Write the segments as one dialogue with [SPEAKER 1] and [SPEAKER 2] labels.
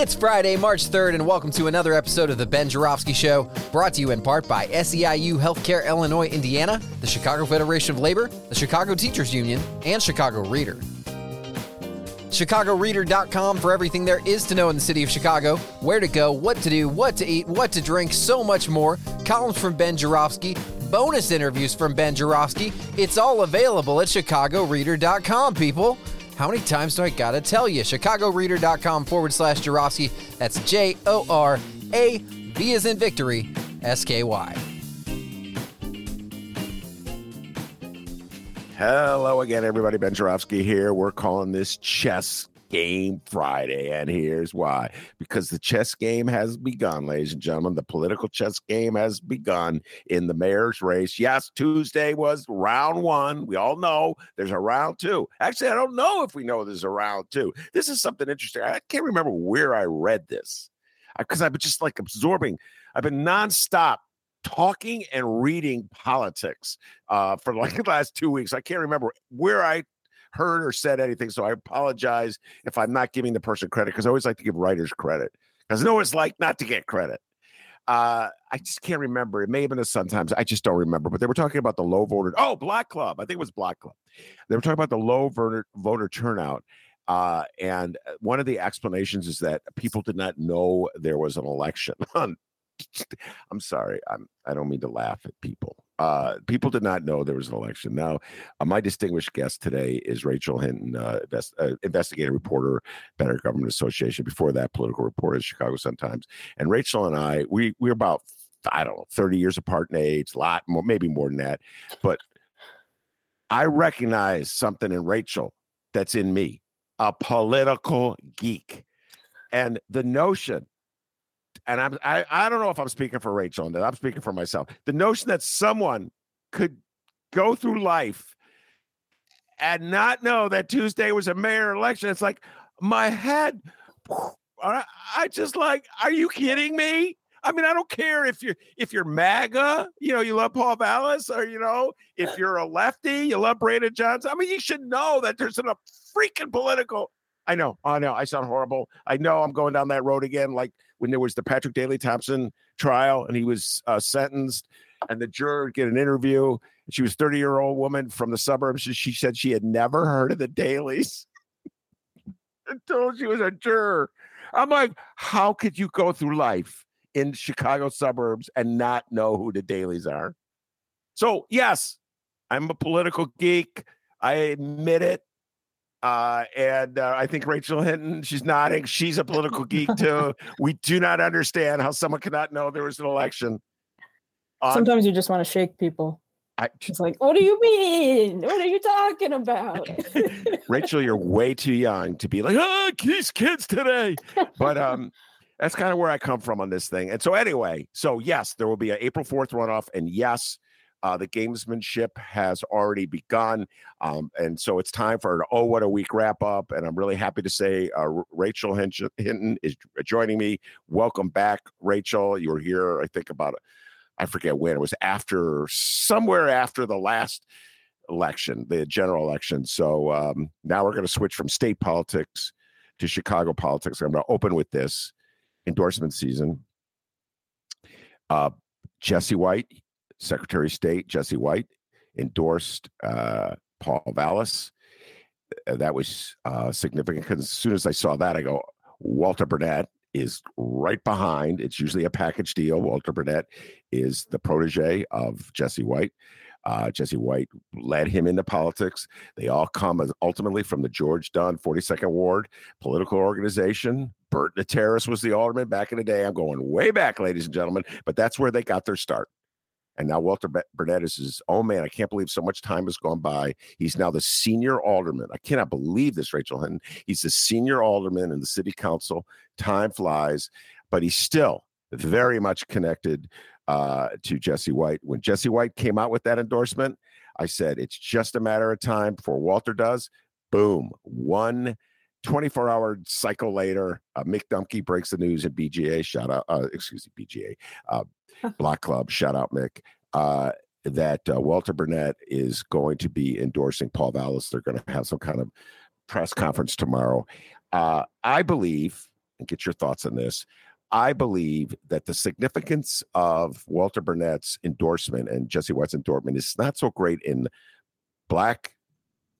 [SPEAKER 1] It's Friday, March 3rd, and welcome to another episode of The Ben Joravsky Show, brought to you in part by SEIU Healthcare Illinois, Indiana, the Chicago Federation of Labor, the Chicago Teachers Union, and Chicago Reader. ChicagoReader.com for everything there is to know in the city of Chicago, where to go, what to do, what to eat, what to drink, so much more. Columns from Ben Joravsky, bonus interviews from Ben Joravsky. It's all available at ChicagoReader.com, people. How many times do I gotta tell you? ChicagoReader.com forward slash Joravsky. That's J O R A B is in victory, S K Y.
[SPEAKER 2] Hello again, everybody. Ben Joravsky here. We're calling this Chess Game Friday, and here's why. Because the chess game has begun, ladies and gentlemen. The political chess game has begun in the mayor's race. Yes, Tuesday was round one. We all know there's a round two. Actually, I don't know if we know there's a round two. This is something interesting. I can't remember where I read this because I've been just like absorbing. I've been nonstop talking and reading politics uh, for like the last two weeks. I can't remember where I heard or said anything, so I apologize if I'm not giving the person credit because I always like to give writers credit because no one's like not to get credit. Uh, I just can't remember. It may have been a Sun Times. I just don't remember. But they were talking about the low voter. Oh, Black Club. I think it was Black Club. They were talking about the low voter voter turnout. Uh, and one of the explanations is that people did not know there was an election on I'm sorry. I'm I don't mean to laugh at people. Uh, people did not know there was an election. Now, uh, my distinguished guest today is Rachel Hinton, uh, invest, uh, investigative reporter, Better Government Association. Before that, political reporter Chicago Sun Times. And Rachel and I, we we're about I don't know, 30 years apart in age, a lot more, maybe more than that. But I recognize something in Rachel that's in me, a political geek. And the notion and I'm I, I don't know if I'm speaking for Rachel on and I'm speaking for myself. The notion that someone could go through life and not know that Tuesday was a mayor election, it's like my head. I just like, are you kidding me? I mean, I don't care if you're if you're MAGA, you know, you love Paul Vallas, or you know, if you're a lefty, you love Brandon Johnson. I mean, you should know that there's a freaking political. I know, I know, I sound horrible. I know I'm going down that road again, like when there was the Patrick Daley Thompson trial and he was uh, sentenced, and the juror get an interview. She was 30 year old woman from the suburbs. She said she had never heard of the Daleys until she was a juror. I'm like, how could you go through life in Chicago suburbs and not know who the Daleys are? So, yes, I'm a political geek. I admit it. Uh, and uh, I think Rachel Hinton, she's nodding. She's a political geek too. we do not understand how someone cannot know there was an election.
[SPEAKER 3] Um, Sometimes you just want to shake people. I, it's like, what do you mean? What are you talking about?
[SPEAKER 2] Rachel, you're way too young to be like, oh, these kids today. But um, that's kind of where I come from on this thing. And so, anyway, so yes, there will be an April 4th runoff. And yes, uh, the gamesmanship has already begun. Um, and so it's time for an Oh, What a Week wrap up. And I'm really happy to say uh, Rachel Hinton is joining me. Welcome back, Rachel. You were here, I think, about, I forget when. It was after, somewhere after the last election, the general election. So um, now we're going to switch from state politics to Chicago politics. I'm going to open with this endorsement season. Uh, Jesse White, Secretary of State Jesse White endorsed uh, Paul Vallas. Uh, that was uh, significant because as soon as I saw that, I go, Walter Burnett is right behind. It's usually a package deal. Walter Burnett is the protege of Jesse White. Uh, Jesse White led him into politics. They all come as ultimately from the George Dunne 42nd Ward political organization. Bert Natarus was the alderman back in the day. I'm going way back, ladies and gentlemen, but that's where they got their start. And now Walter Burnett is his oh man, I can't believe so much time has gone by. He's now the senior alderman. I cannot believe this, Rachel Hinton. He's the senior alderman in the city council. Time flies, but he's still very much connected uh, to Jesse White. When Jesse White came out with that endorsement, I said it's just a matter of time before Walter does. Boom, one 24 hour cycle later, uh, Mick Dumke breaks the news at BGA. Shout out, uh, excuse me, BGA. Uh, Block Club. Shout out, Mick. Uh, that uh, Walter Burnett is going to be endorsing Paul Vallas. They're going to have some kind of press conference tomorrow. Uh, I believe, and get your thoughts on this. I believe that the significance of Walter Burnett's endorsement and Jesse White's endorsement is not so great in black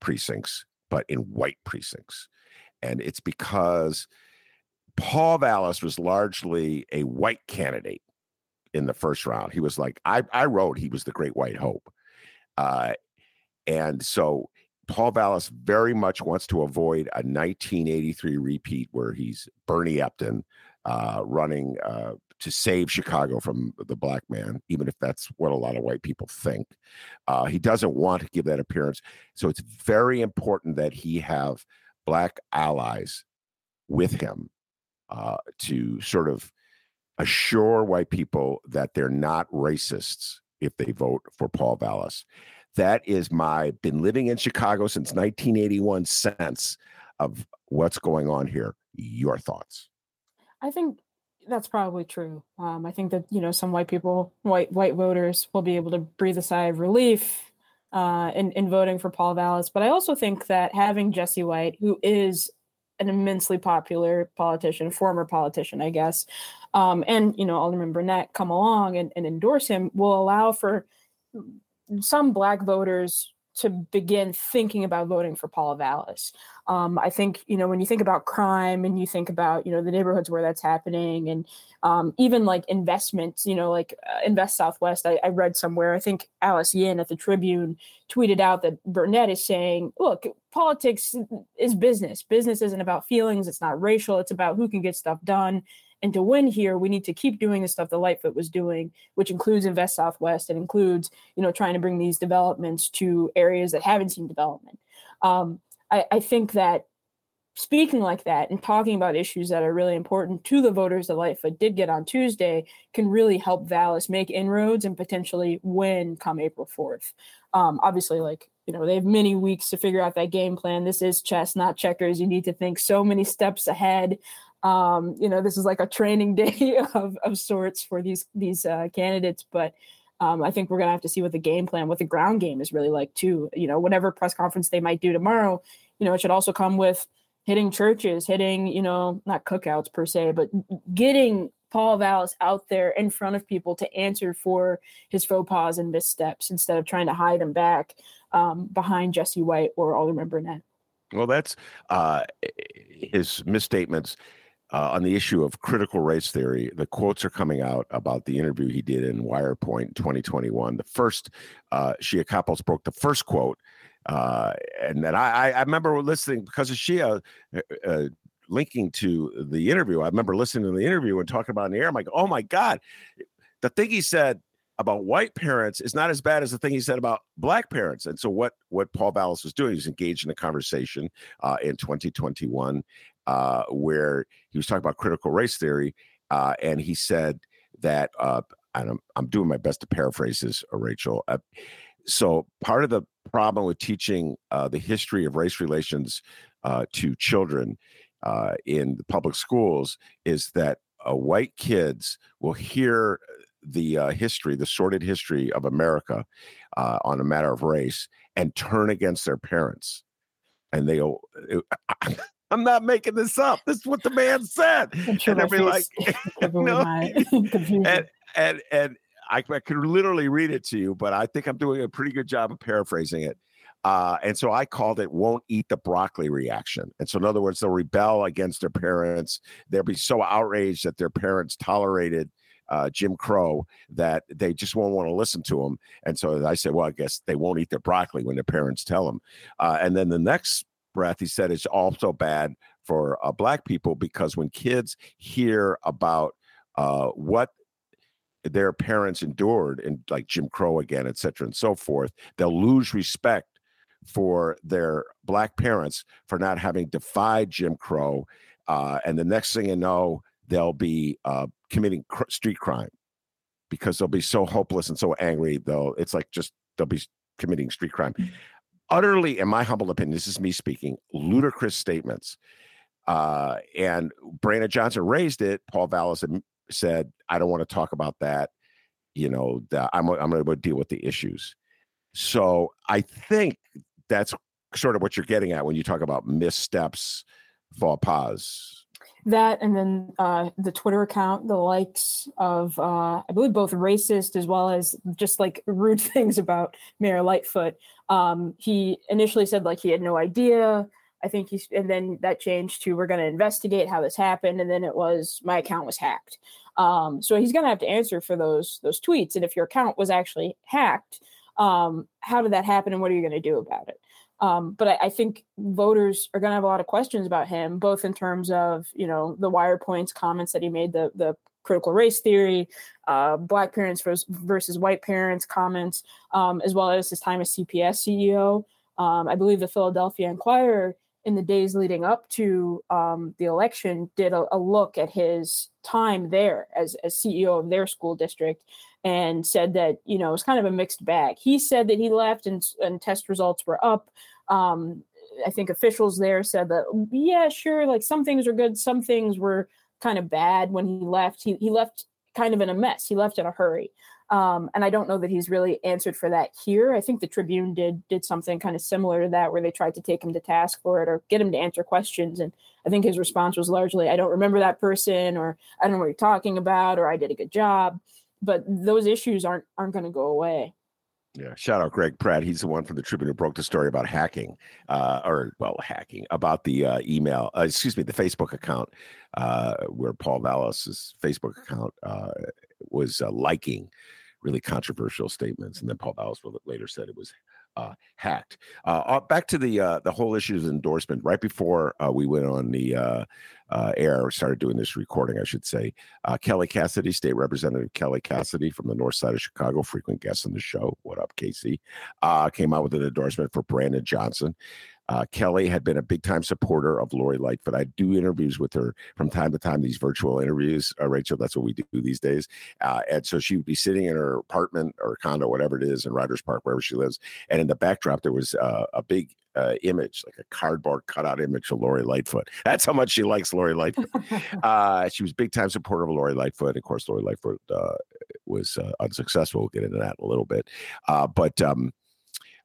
[SPEAKER 2] precincts, but in white precincts. And it's because Paul Vallas was largely a white candidate in the first round. He was like, I, I wrote he was the great white hope. Uh, and so Paul Vallas very much wants to avoid a 1983 repeat where he's Bernie Epton uh, running uh, to save Chicago from the black man, even if that's what a lot of white people think. Uh, he doesn't want to give that appearance. So it's very important that he have black allies with him uh, to sort of assure white people that they're not racists if they vote for Paul Vallas. That is my been living in Chicago since 1981 sense of what's going on here. Your thoughts?
[SPEAKER 3] I think that's probably true. Um, I think that you know some white people, white white voters, will be able to breathe a sigh of relief uh, in in voting for Paul Vallas. But I also think that having Jesse White, who is an immensely popular politician, former politician, I guess, um, and you know Alderman Burnett come along and, and endorse him will allow for some black voters to begin thinking about voting for Paul Vallas. Um, I think you know when you think about crime and you think about you know the neighborhoods where that's happening, and um, even like investments, you know, like uh, Invest Southwest. I, I, read somewhere. I think Alice Yin at the Tribune tweeted out that Burnett is saying, "Look, politics is business. Business isn't about feelings. It's not racial. It's about who can get stuff done." And to win here, we need to keep doing the stuff the Lightfoot was doing, which includes Invest Southwest. It includes, you know, trying to bring these developments to areas that haven't seen development. Um, I, I think that speaking like that and talking about issues that are really important to the voters that Lightfoot did get on Tuesday can really help Vallas make inroads and potentially win come April 4th. Um, obviously, like, you know, they have many weeks to figure out that game plan. This is chess, not checkers. You need to think so many steps ahead um, you know, this is like a training day of, of sorts for these these uh, candidates. But um, I think we're gonna have to see what the game plan, what the ground game is really like too. You know, whatever press conference they might do tomorrow, you know, it should also come with hitting churches, hitting, you know, not cookouts per se, but getting Paul Vallas out there in front of people to answer for his faux pas and missteps instead of trying to hide him back um, behind Jesse White or Alderman Burnett.
[SPEAKER 2] Well, that's uh, his misstatements uh, on the issue of critical race theory, the quotes are coming out about the interview he did in Wirepoint 2021. The first, uh, Shia Kapos broke the first quote. Uh, and then I, I remember listening because of Shia uh, uh, linking to the interview. I remember listening to the interview and talking about in the air. I'm like, oh my God, the thing he said about white parents is not as bad as the thing he said about black parents. And so what what Paul Vallas was doing, he's engaged in a conversation uh, in 2021 uh, where he was talking about critical race theory, uh, and he said that, uh, I'm, I'm doing my best to paraphrase this, uh, Rachel. Uh, so part of the problem with teaching uh, the history of race relations to children in the public schools is that white kids will hear the uh, history, the sordid history of America uh, on a matter of race, and turn against their parents. And they'll, I'm not making this up. This is what the man said. Sure and they'll be like, no. and, and, and I, I could literally read it to you, but I think I'm doing a pretty good job of paraphrasing it. Uh, and so I called it won't eat the broccoli reaction. And so, in other words, they'll rebel against their parents. They'll be so outraged that their parents tolerated uh, Jim Crow that they just won't want to listen to them. And so I said, well, I guess they won't eat their broccoli when their parents tell them. Uh, and then the next breath, he said it's also bad for uh, black people because when kids hear about uh, what their parents endured and like Jim Crow again, et cetera, and so forth, they'll lose respect for their black parents for not having defied Jim Crow. Uh, and the next thing you know, they'll be uh, committing cr- street crime because they'll be so hopeless and so angry. They'll, it's like just, they'll be committing street crime. Utterly, in my humble opinion, this is me speaking, ludicrous statements. Uh, and Brandon Johnson raised it. Paul Vallas said, I don't want to talk about that. You know, I'm, I'm going to deal with the issues. So I think that's sort of what you're getting at when you talk about missteps, faux pas.
[SPEAKER 3] That and then uh, the Twitter account, the likes of, uh, I believe, both racist as well as just like rude things about Mayor Lightfoot. Um, he initially said like he had no idea. I think he's, and then that changed to we're going to investigate how this happened, and then it was my account was hacked. Um, so he's going to have to answer for those those tweets. And if your account was actually hacked, um, how did that happen, and what are you going to do about it? Um, but I, I, think voters are going to have a lot of questions about him, both in terms of you know the Wirepoints comments that he made, the the critical race theory, uh, black parents versus, versus white parents comments, um, as well as his time as CPS CEO. Um, I believe the Philadelphia Inquirer in the days leading up to um, the election did a, a, look at his time there as, as CEO of their school district and said that you know it was kind of a mixed bag. He said that he left and, and test results were up. Um, I think officials there said that yeah, sure, like some things are good, some things were kind of bad when he left. He he left kind of in a mess. He left in a hurry. Um, and I don't know that he's really answered for that here. I think the Tribune did did something kind of similar to that, where they tried to take him to task for it or get him to answer questions. And I think his response was largely, "I don't remember that person," or "I don't know what you're talking about," or "I did a good job." But those issues aren't aren't going to go away.
[SPEAKER 2] Yeah, shout out Greg Pratt. He's the one from the Tribune who broke the story about hacking, uh, or well, hacking about the uh, email. Uh, excuse me, the Facebook account uh, where Paul Vallas's Facebook account uh, was uh, liking really controversial statements. And then Paul Vallas later said it was uh, hacked. Uh, uh, back to the uh, the whole issue of endorsement. Right before uh, we went on the uh, air, started doing this recording, I should say. Kelly Cassidy, State Representative Kelly Cassidy from the North Side of Chicago, frequent guest on the show. What up, Casey? came out with an endorsement for Brandon Johnson. Uh, Kelly had been a big time supporter of Lori Lightfoot. I do interviews with her from time to time, these virtual interviews, uh, Rachel. That's what we do these days. Uh, and so she would be sitting in her apartment or condo, whatever it is, in Rogers Park, wherever she lives. And in the backdrop, there was uh, a big uh, image, like a cardboard cutout image of Lori Lightfoot. That's how much she likes Lori Lightfoot. uh, she was big time supporter of Lori Lightfoot. Of course, Lori Lightfoot uh, was uh, unsuccessful. We'll get into that in a little bit. Uh, but um,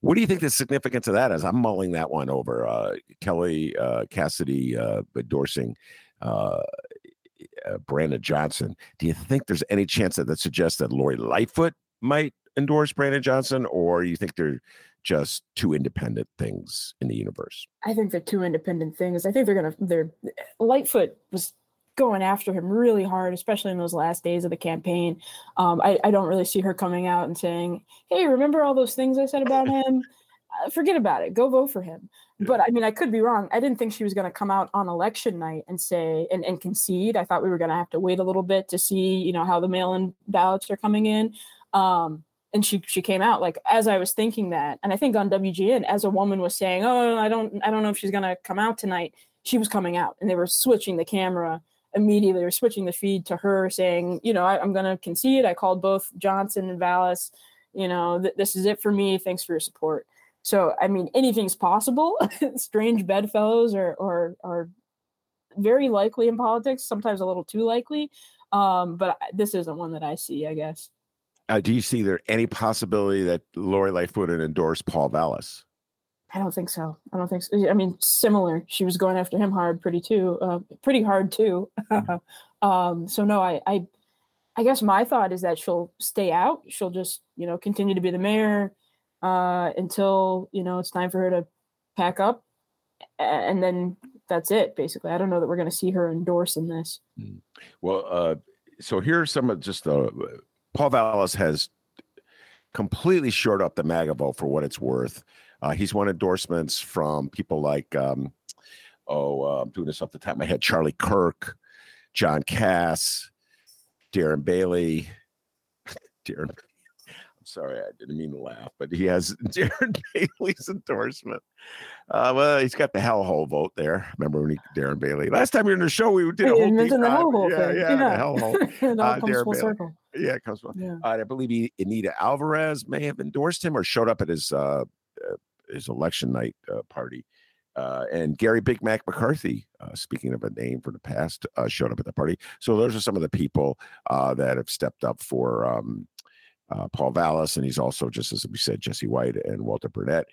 [SPEAKER 2] what do you think the significance of that is? I'm mulling that one over. Uh, Kelly uh, Cassidy uh, endorsing uh, uh, Brandon Johnson. Do you think there's any chance that that suggests that Lori Lightfoot might endorse Brandon Johnson, or you think they're just two independent things in the universe?
[SPEAKER 3] I think they're two independent things. I think they're gonna. They're Lightfoot was going after him really hard, especially in those last days of the campaign. Um, I, I, don't really see her coming out and saying, "Hey, remember all those things I said about him? Uh, forget about it. Go vote for him." But I mean, I could be wrong. I didn't think she was going to come out on election night and say and, and concede. I thought we were going to have to wait a little bit to see, you know, how the mail-in ballots are coming in. Um, and she she came out like as I was thinking that, and I think on WGN, as a woman was saying, "Oh, I don't I don't know if she's going to come out tonight." She was coming out, and they were switching the camera immediately we're switching the feed to her saying, you know, I, am going to concede. I called both Johnson and Vallas. You know, th- this is it for me. Thanks for your support. So, I mean, anything's possible. Strange bedfellows are, are, are very likely in politics, sometimes a little too likely. Um, but this isn't one that I see, I guess.
[SPEAKER 2] Uh, do you see there any possibility that Lori Lightfoot would endorse Paul Vallas?
[SPEAKER 3] I don't think so. I don't think so. I mean, similar. She was going after him hard, pretty too, uh, pretty hard too. Mm-hmm. um, so no, I, I, I guess my thought is that she'll stay out. She'll just, you know, continue to be the mayor uh, until you know it's time for her to pack up, and then that's it. Basically, I don't know that we're going to see her endorse in this. Hmm.
[SPEAKER 2] Well, uh, so here's some of just the Paul Vallas has completely short up the MAGA vote for what it's worth. Uh, he's won endorsements from people like, um, oh, uh, I'm doing this off the top of my head, Charlie Kirk, John Kass, Darren Bailey, Darren. I'm sorry, I didn't mean to laugh, but he has Darren Bailey's endorsement. Uh, well, he's got the hellhole vote there. Remember when he Darren Bailey? Last time you were in the show, we did a whole deep
[SPEAKER 3] mentioned the hellhole
[SPEAKER 2] yeah,
[SPEAKER 3] thing.
[SPEAKER 2] yeah, the hellhole.
[SPEAKER 3] it all
[SPEAKER 2] Uh,
[SPEAKER 3] comes
[SPEAKER 2] Darren
[SPEAKER 3] full
[SPEAKER 2] Bailey.
[SPEAKER 3] circle.
[SPEAKER 2] Yeah, it comes from.
[SPEAKER 3] Yeah.
[SPEAKER 2] Uh, I believe he, Anita Alvarez may have endorsed him or showed up at his uh, uh, his election night uh, party. Uh, and Garry Big Mac McCarthy, uh, speaking of a name from the past, uh, showed up at the party. So those are some of the people uh, that have stepped up for um, uh, Paul Vallas, and he's also just as we said, Jesse White and Walter Burnett.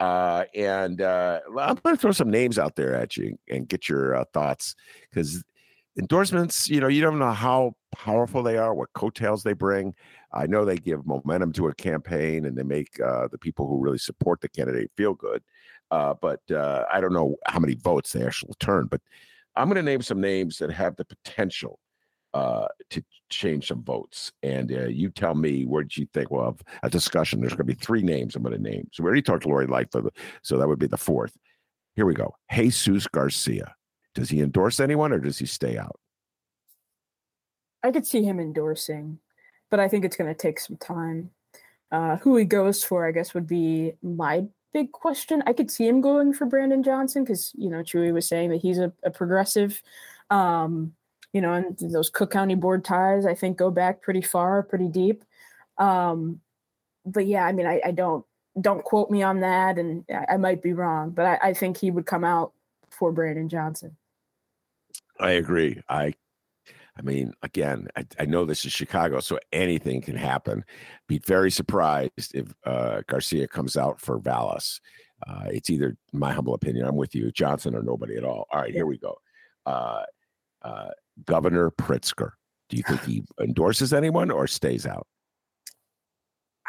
[SPEAKER 2] And I'm going to throw some names out there at you and get your thoughts because endorsements, you know, you don't know how powerful they are, what coattails they bring. I know they give momentum to a campaign and they make uh, the people who really support the candidate feel good. Uh, but uh, I don't know how many votes they actually turn. But I'm going to name some names that have the potential uh, to change some votes. And uh, you tell me where you think? Well, a discussion. There's going to be three names I'm going to name. So we already talked to Lori Lightfoot, so that would be the fourth. Here we go. Jesus Garcia. Does he endorse anyone or does he stay out?
[SPEAKER 3] I could see him endorsing, but I think it's going to take some time. Uh, who he goes for, I guess, would be my big question. I could see him going for Brandon Johnson because you know Chuy was saying that he's a, a progressive. Um, you know, and those Cook County board ties, I think, go back pretty far, pretty deep. Um, but yeah, I mean, I, I don't don't quote me on that, and I, I might be wrong, but I, I think he would come out for Brandon Johnson.
[SPEAKER 2] I agree. I I mean, again, I, I know this is Chicago, so anything can happen. Be very surprised if uh, Garcia comes out for Vallas. Uh, it's either, my humble opinion, I'm with you, Johnson or nobody at all. All right, here we go. Uh, uh, Governor Pritzker. Do you think he endorses anyone or stays out?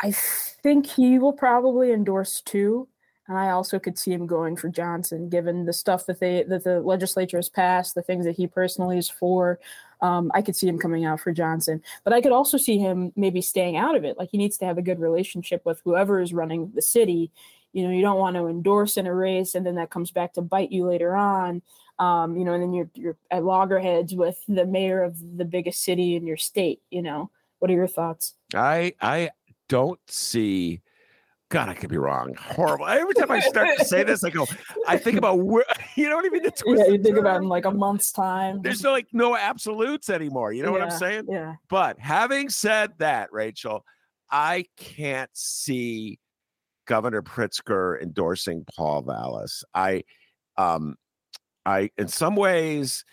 [SPEAKER 3] I think he will probably endorse two. And I also could see him going for Johnson, given the stuff that they that the legislature has passed, the things that he personally is for. Um, I could see him coming out for Johnson, but I could also see him maybe staying out of it. Like he needs to have a good relationship with whoever is running the city. You know, you don't want to endorse in a race, and then that comes back to bite you later on. Um, you know, and then you're you're at loggerheads with the mayor of the biggest city in your state. You know, what are your thoughts?
[SPEAKER 2] I I don't see. God, I could be wrong. Horrible. Every time I start to say this, I go, I think about where you know what I mean.
[SPEAKER 3] Yeah, you think about in like a month's time.
[SPEAKER 2] There's no like no absolutes anymore. You know what I'm saying?
[SPEAKER 3] Yeah.
[SPEAKER 2] But having said that, Rachel, I can't see Governor Pritzker endorsing Paul Vallas. I, um, I in some ways,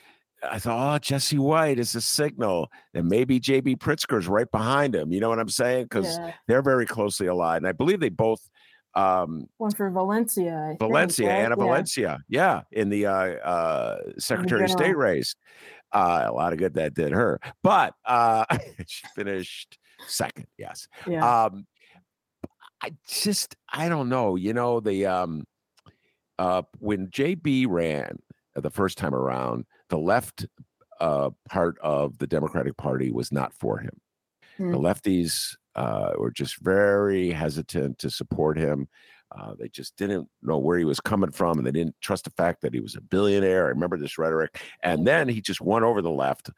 [SPEAKER 2] I thought, oh, Jesse White is a signal, and maybe JB Pritzker is right behind him. You know what I'm saying? Because
[SPEAKER 3] yeah.
[SPEAKER 2] they're very closely allied, and I believe they both. Um,
[SPEAKER 3] One for Valencia. I think,
[SPEAKER 2] Valencia,
[SPEAKER 3] right?
[SPEAKER 2] Anna
[SPEAKER 3] Yeah.
[SPEAKER 2] Valencia, yeah, in the uh, uh, Secretary of State race. Uh, a lot of good that did her, but uh, she finished second. Yes.
[SPEAKER 3] Yeah.
[SPEAKER 2] Um, I just I don't know. You know the um, uh, when JB ran the first time around, the left uh, part of the Democratic Party was not for him. The
[SPEAKER 3] Mm.
[SPEAKER 2] lefties uh, were just very hesitant to support him. Uh, they just didn't know where he was coming from, and they didn't trust the fact that he was a billionaire. I remember this rhetoric, and then he just won over the left,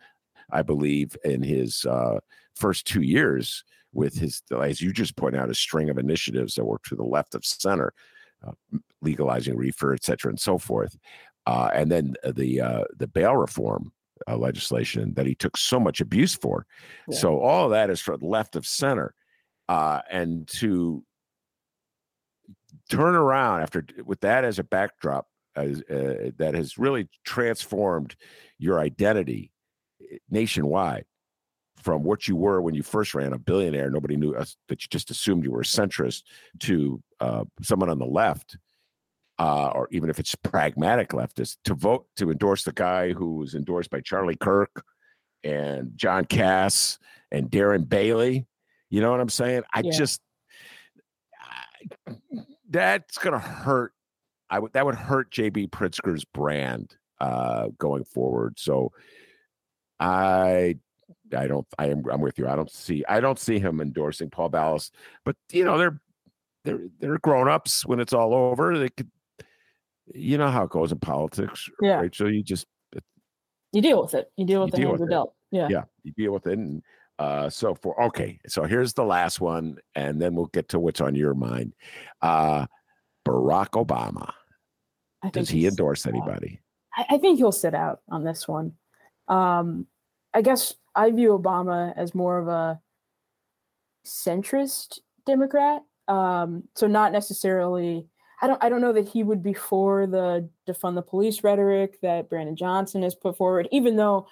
[SPEAKER 2] I believe, in his uh, first two years with his, as you just point out, a string of initiatives that were to the left of center, uh, legalizing reefer, et cetera, and so forth. Uh, and then the uh, the bail reform uh, legislation that he took so much abuse for.
[SPEAKER 3] Yeah.
[SPEAKER 2] So all of that is for the left of center, uh, and to turn around after with that as a backdrop uh, that has really transformed your identity eh, nationwide from what you were when you first ran a billionaire nobody knew us that you just assumed you were a centrist to uh, someone on the left uh, or even if it's pragmatic leftist to vote to endorse the guy who was endorsed by charlie kirk and john kass and darren bailey. You know what i'm saying? I
[SPEAKER 3] Yeah.
[SPEAKER 2] just I, that's gonna hurt. I would that would hurt jb pritzker's brand uh going forward. So i i don't i am i'm with you. I don't see i don't see him endorsing paul vallas but you know they're they're they're grown-ups when it's all over. They could you know how it goes in politics
[SPEAKER 3] Yeah.
[SPEAKER 2] right so you just
[SPEAKER 3] You deal with it. You deal with
[SPEAKER 2] You
[SPEAKER 3] the
[SPEAKER 2] deal
[SPEAKER 3] hands
[SPEAKER 2] with
[SPEAKER 3] you're
[SPEAKER 2] it.
[SPEAKER 3] dealt. Yeah.
[SPEAKER 2] yeah you deal with it and Uh, so for okay, so here's the last one, and then we'll get to what's on your mind. Uh, Barack Obama. Does he endorse anybody?
[SPEAKER 3] I, I, think he'll sit out on this one. Um, I guess I view Obama as more of a centrist Democrat. Um, so not necessarily. I don't. I don't know that he would be for the defund the police rhetoric that Brandon Johnson has put forward. Even though,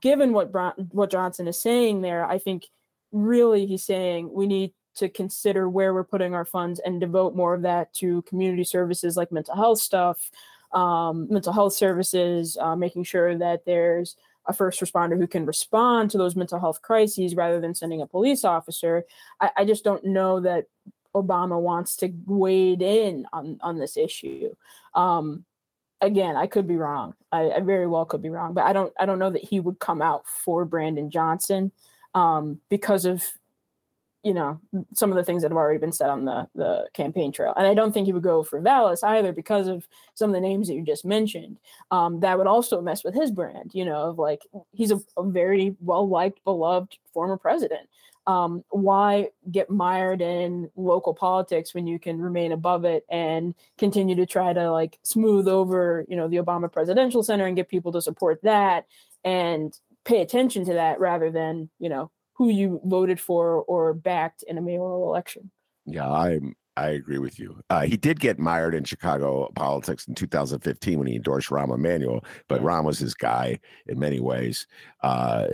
[SPEAKER 3] given what what Johnson is saying there, I think really he's saying we need to consider where we're putting our funds and devote more of that to community services like mental health stuff, um, mental health services, uh, making sure that there's a first responder who can respond to those mental health crises rather than sending a police officer. I, I just don't know that Obama wants to wade in on on this issue. Um, again, I could be wrong. I, I, very well could be wrong, but I don't I don't know that he would come out for Brandon Johnson um, because of you know some of the things that have already been said on the the campaign trail and i don't think he would go for vallas either because of some of the names that you just mentioned um, that would also mess with his brand you know of like he's a, a very well liked beloved former president um, why get mired in local politics when you can remain above it and continue to try to like smooth over you know the obama presidential center and get people to support that and pay attention to that rather than you know who you voted for or backed in a mayoral election.
[SPEAKER 2] Yeah, I'm I agree with you. Uh, he did get mired in Chicago politics in 2015 when he endorsed Rahm Emanuel, but Rahm was his guy in many ways. Uh,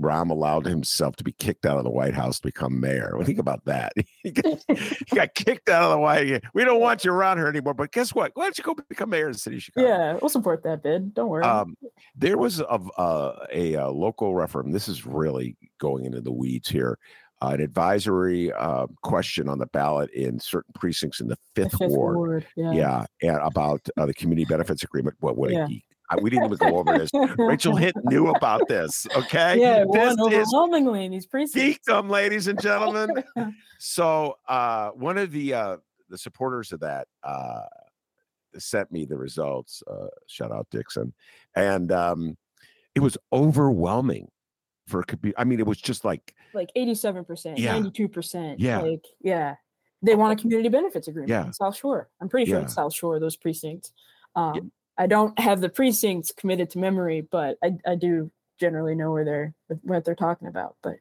[SPEAKER 2] Rahm allowed himself to be kicked out of the White House to become mayor. Think about that. he, got, he got kicked out of the White House. We don't want you around here anymore. But guess what? Why don't you go become mayor of the city of Chicago?
[SPEAKER 3] Yeah, we'll support that bid. Don't worry. Um,
[SPEAKER 2] there was a, a, a, a local referendum. This is really going into the weeds here uh, an advisory uh, question on the ballot in certain precincts in the fifth, the fifth ward. ward. Yeah. yeah, and about uh, the community benefits agreement. What what yeah. a we didn't even go over this. Rachel Hint knew about this. Okay.
[SPEAKER 3] Yeah, this overwhelmingly in these
[SPEAKER 2] precincts. Geekdom, ladies and gentlemen. so uh, one of the uh, the supporters of that uh, sent me the results. Uh, shout out Dixon, and um, it was overwhelming for be. I mean, it was just like
[SPEAKER 3] like eighty-seven percent, ninety-two percent. Yeah, like yeah, they want a community benefits agreement. Yeah, South Shore. I'm pretty sure yeah. it's South Shore. Those precincts. Um, yeah. I don't have the precincts committed to memory, but I, I do generally know where they're what they're talking about. But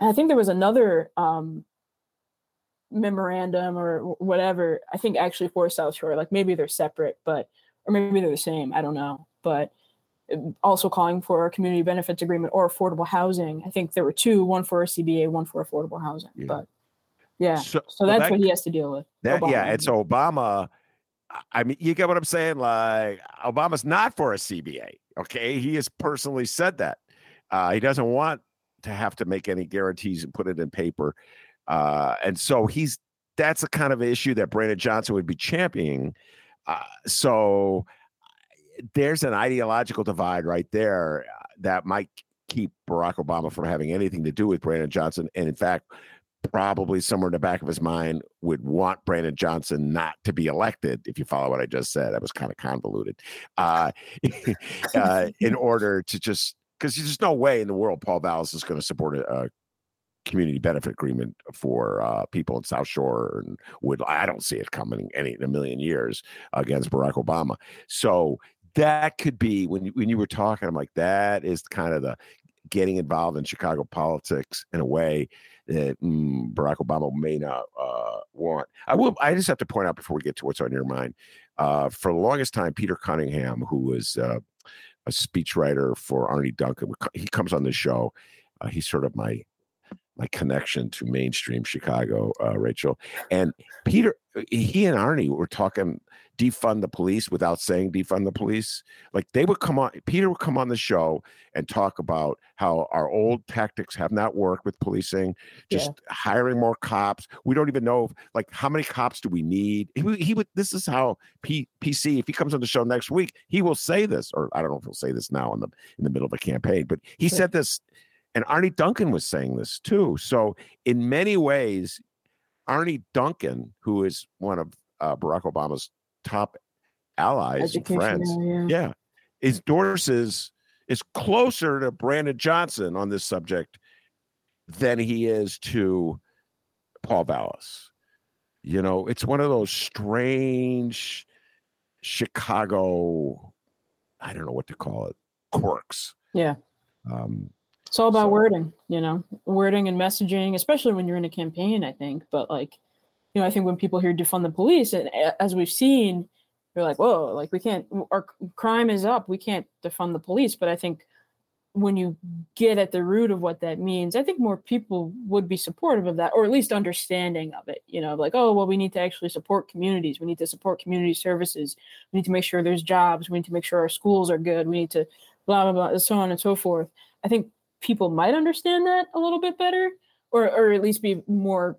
[SPEAKER 3] I think there was another um, memorandum or whatever. I think actually for South Shore, like maybe they're separate, but or maybe they're the same. I don't know, but also calling for a community benefits agreement or affordable housing. I think there were two, one for a CBA, one for affordable housing. Yeah. But yeah, so, so that's that, what he has to deal with.
[SPEAKER 2] That, yeah, it's Obama. I mean, you get what I'm saying? Like Obama's not for a CBA. Okay, he has personally said that. Uh, he doesn't want to have to make any guarantees and put it in paper. Uh, and so he's that's the kind of issue that Brandon Johnson would be championing. Uh, so there's an ideological divide right there uh, that might keep Barack Obama from having anything to do with Brandon Johnson. And in fact, probably somewhere in the back of his mind would want Brandon Johnson not to be elected, if you follow what I just said. That was kind of convoluted. Uh, uh, in order to just, because there's no way in the world Paul Vallas is going to support a, a community benefit agreement for uh, people in South Shore and would I don't see it coming any in a million years against Barack Obama. So that could be when you, when you were talking. I'm like, that is kind of the getting involved in Chicago politics in a way that mm, Barack Obama may not uh, want. I will. I just have to point out before we get to what's on your mind. Uh, for the longest time, Peter Cunningham, who was uh, a speechwriter for Arne Duncan, he comes on the show. Uh, he's sort of my my connection to mainstream Chicago, uh, Rachel. And Peter, Uh, he and Arne were talking defund the police without saying defund the police. Like they would come on, Peter would come on the show and talk about how our old tactics have not worked with policing, just yeah. hiring more cops. We don't even know, like, how many cops do we need? He, he would, this is how P, PC, if he comes on the show next week, he will say this, or I don't know if he'll say this now in the in the middle of a campaign, but he yeah. said this and Arne Duncan was saying this too. So, in many ways, Arne Duncan, who is one of uh, Barack Obama's top allies and friends, yeah. yeah, is endorses is closer to Brandon Johnson on this subject than he is to Paul Vallas. You know, it's one of those strange Chicago, I don't know what to call it, quirks.
[SPEAKER 3] Yeah.
[SPEAKER 2] Um,
[SPEAKER 3] It's all about
[SPEAKER 2] So-
[SPEAKER 3] wording, you know, wording and messaging, especially when you're in a campaign, I think. But like, you know, I think when people hear defund the police, and eh, as we've seen, they're like, whoa, like we can't, our crime is up. We can't defund the police. But I think when you get at the root of what that means, I think more people would be supportive of that, or at least understanding of it. You know, like, oh, well, we need to actually support communities. We need to support community services. We need to make sure there's jobs. We need to make sure our schools are good. We need to blah, blah, blah, so on and so forth. I think people might understand that a little bit better or or at least be more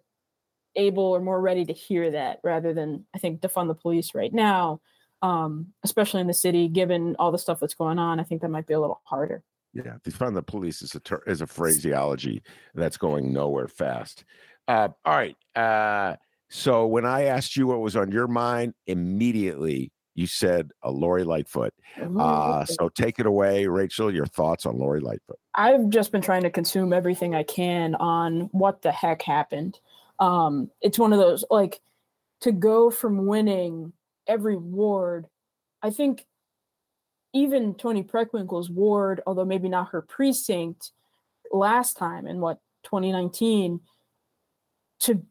[SPEAKER 3] able or more ready to hear that rather than I think defund the police right now um especially in the city given all the stuff that's going on I think that might be a little harder
[SPEAKER 2] Yeah, defund the police is a ter- is a phraseology that's going nowhere fast. Uh, all right. Uh, so when I asked you what was on your mind, immediately you said a Lori Lightfoot. Uh, so take it away, Rachel. Your thoughts on Lori Lightfoot?
[SPEAKER 3] I've just been trying to consume everything I can on what the heck happened. Um, it's one of those like to go from winning every ward. I think even Toni Preckwinkle's ward, although maybe not her precinct, last time in what 2019, to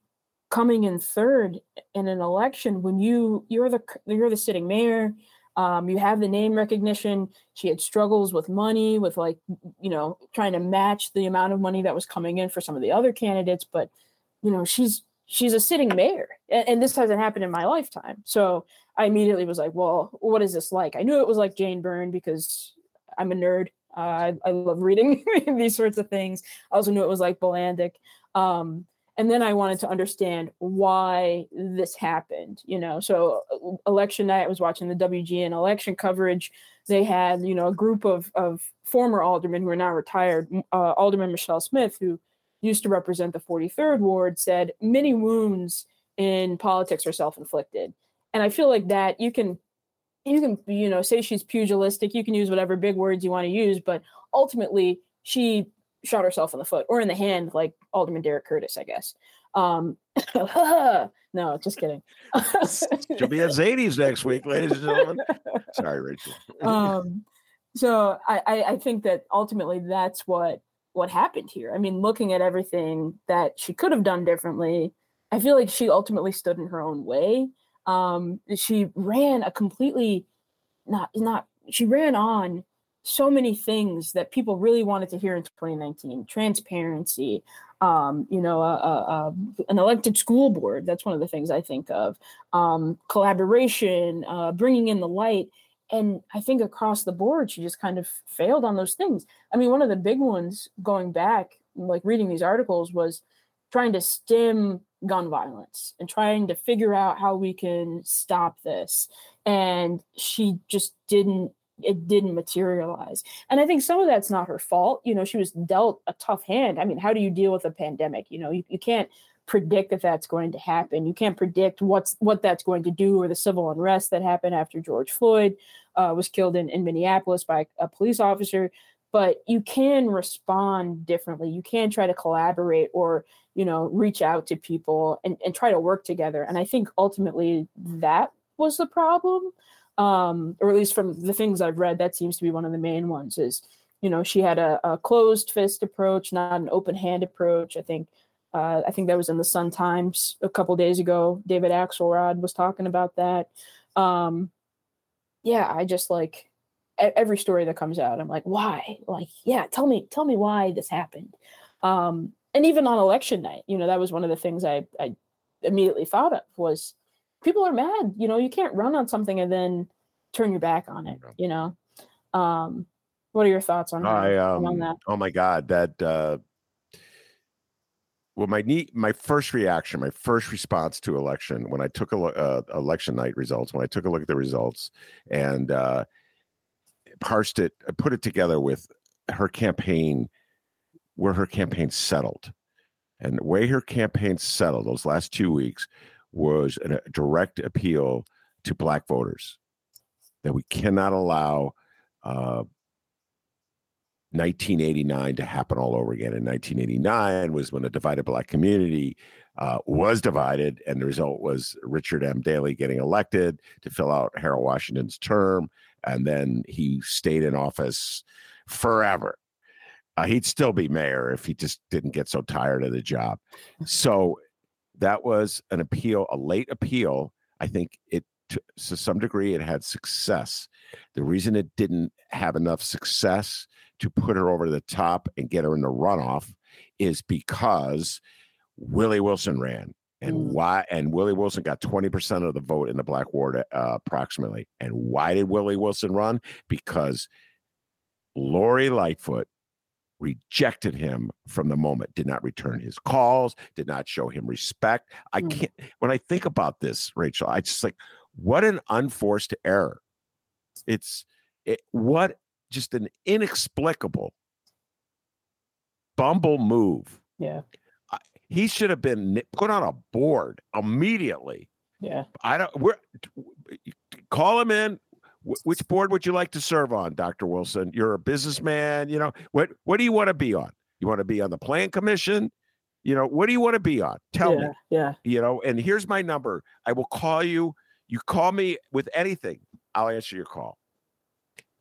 [SPEAKER 3] coming in third in an election when you you're the you're the sitting mayor. Um, you have the name recognition. She had struggles with money, with like, you know, trying to match the amount of money that was coming in for some of the other candidates. But, you know, she's she's a sitting mayor, and, and this hasn't happened in my lifetime. So I immediately was like, well, what is this like? I knew it was like Jane Byrne because I'm a nerd. Uh, I, I love reading these sorts of things. I also knew it was like Bilandic. Um, and then I wanted to understand why this happened, you know. So uh, election night, I was watching the WGN election coverage. They had, you know, a group of of former aldermen who are now retired. Uh, Alderman Michele Smith, who used to represent the 43rd ward, said many wounds in politics are self-inflicted, and I feel like that you can you can you know say she's pugilistic. You can use whatever big words you want to use, but ultimately she shot herself in the foot or in the hand, like Alderman Derrick Curtis, I guess. Um, no, just kidding.
[SPEAKER 2] She'll be at Zadie's next week, ladies and gentlemen. Sorry, Rachel.
[SPEAKER 3] um, so I, I, I think that ultimately that's what what happened here. I mean, looking at everything that she could have done differently, I feel like she ultimately stood in her own way. Um, she ran a completely not not she ran on so many things that people really wanted to hear in 2019 transparency um, you know an elected school board that's one of the things i think of. Um, collaboration uh, bringing in the light. And i think across the board she just kind of failed on those things. I mean one of the big ones going back like reading these articles was trying to stem gun violence and trying to figure out how we can stop this. And she just didn't it didn't materialize. And i think some of that's not her fault you know she was dealt a tough hand. I mean how do you deal with a pandemic? You know you, you can't predict if that's going to happen. You can't predict what's what that's going to do or the civil unrest that happened after george floyd uh, was killed in, in minneapolis by a police officer. But you can respond differently. You can try to collaborate or you know reach out to people and, and try to work together. And i think ultimately that was the problem um, or at least from the things i've read that seems to be one of the main ones is you know she had a, a closed fist approach not an open hand approach. I think uh, i think that was in the sun times a couple days ago. David axelrod was talking about that. Um, yeah i just like every story that comes out i'm like why? Like yeah tell me tell me why this happened. Um, and even on election night you know that was one of the things i, I immediately thought of was people are mad you know you can't run on something and then turn your back on it you know um, what are your thoughts on,
[SPEAKER 2] I
[SPEAKER 3] on
[SPEAKER 2] um,
[SPEAKER 3] that
[SPEAKER 2] oh my god, that uh well my need my first reaction, my first response to election when I took a look uh, election night results, when I took a look at the results and uh parsed it, put it together with her campaign where her campaign settled. And the way her campaign settled those last two weeks was a direct appeal to black voters that we cannot allow uh, 1989 to happen all over again. In 1989 was when the divided black community uh, was divided, and the result was Richard M. Daley getting elected to fill out Harold Washington's term, and then he stayed in office forever. Uh, he'd still be mayor if he just didn't get so tired of the job. So that was an appeal, a late appeal. I think it to, to some degree it had success. The reason it didn't have enough success to put her over the top and get her in the runoff is because Willie Wilson ran. And mm. why? And Willie Wilson got 20% of the vote in the black ward, uh, approximately. And why did Willie Wilson run? Because Lori Lightfoot rejected him from the moment, did not return his calls, did not show him respect. I mm. can't, when I think about this, Rachel, I just like, what an unforced error. It's it, what just an inexplicable bumble move.
[SPEAKER 3] Yeah.
[SPEAKER 2] He should have been put on a board immediately.
[SPEAKER 3] Yeah.
[SPEAKER 2] I don't, we're, call him in. Which board would you like to serve on, Dr. Wilson? You're a businessman. You know, what, what do you want to be on? You want to be on the plan commission? You know, what do you want to be on? Tell
[SPEAKER 3] yeah,
[SPEAKER 2] me.
[SPEAKER 3] Yeah.
[SPEAKER 2] You know, and here's my number. I will call you. You call me with anything, I'll answer your call.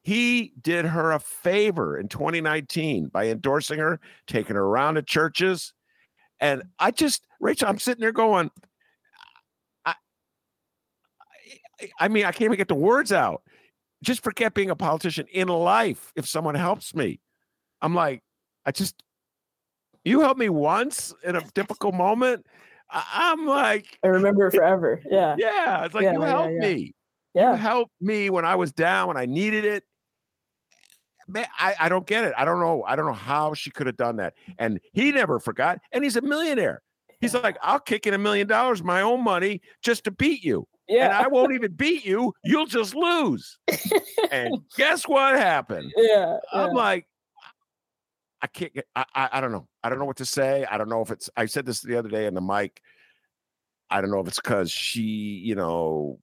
[SPEAKER 2] He did her a favor in 2019 by endorsing her, taking her around to churches. And I just, Rachel, I'm sitting there going, I, I mean, I can't even get the words out. Just forget being a politician in life. If someone helps me, I'm like, I just, you helped me once in a difficult moment. I, am like,
[SPEAKER 3] I remember forever. Yeah.
[SPEAKER 2] Yeah. It's like, yeah, you helped yeah, yeah. me.
[SPEAKER 3] Yeah.
[SPEAKER 2] You helped me when I was down, when I needed it man, I, I don't get it. I don't know. I don't know how she could have done that. And he never forgot. And he's a millionaire. He's like, I'll kick in a million dollars, my own money, just to beat you. Yeah. And I won't even beat you. You'll just lose. and guess what happened?
[SPEAKER 3] Yeah.
[SPEAKER 2] I'm like, I can't get, I, I, I don't know. I don't know what to say. I don't know if it's, I said this the other day in the mic. I don't know if it's because she, you know,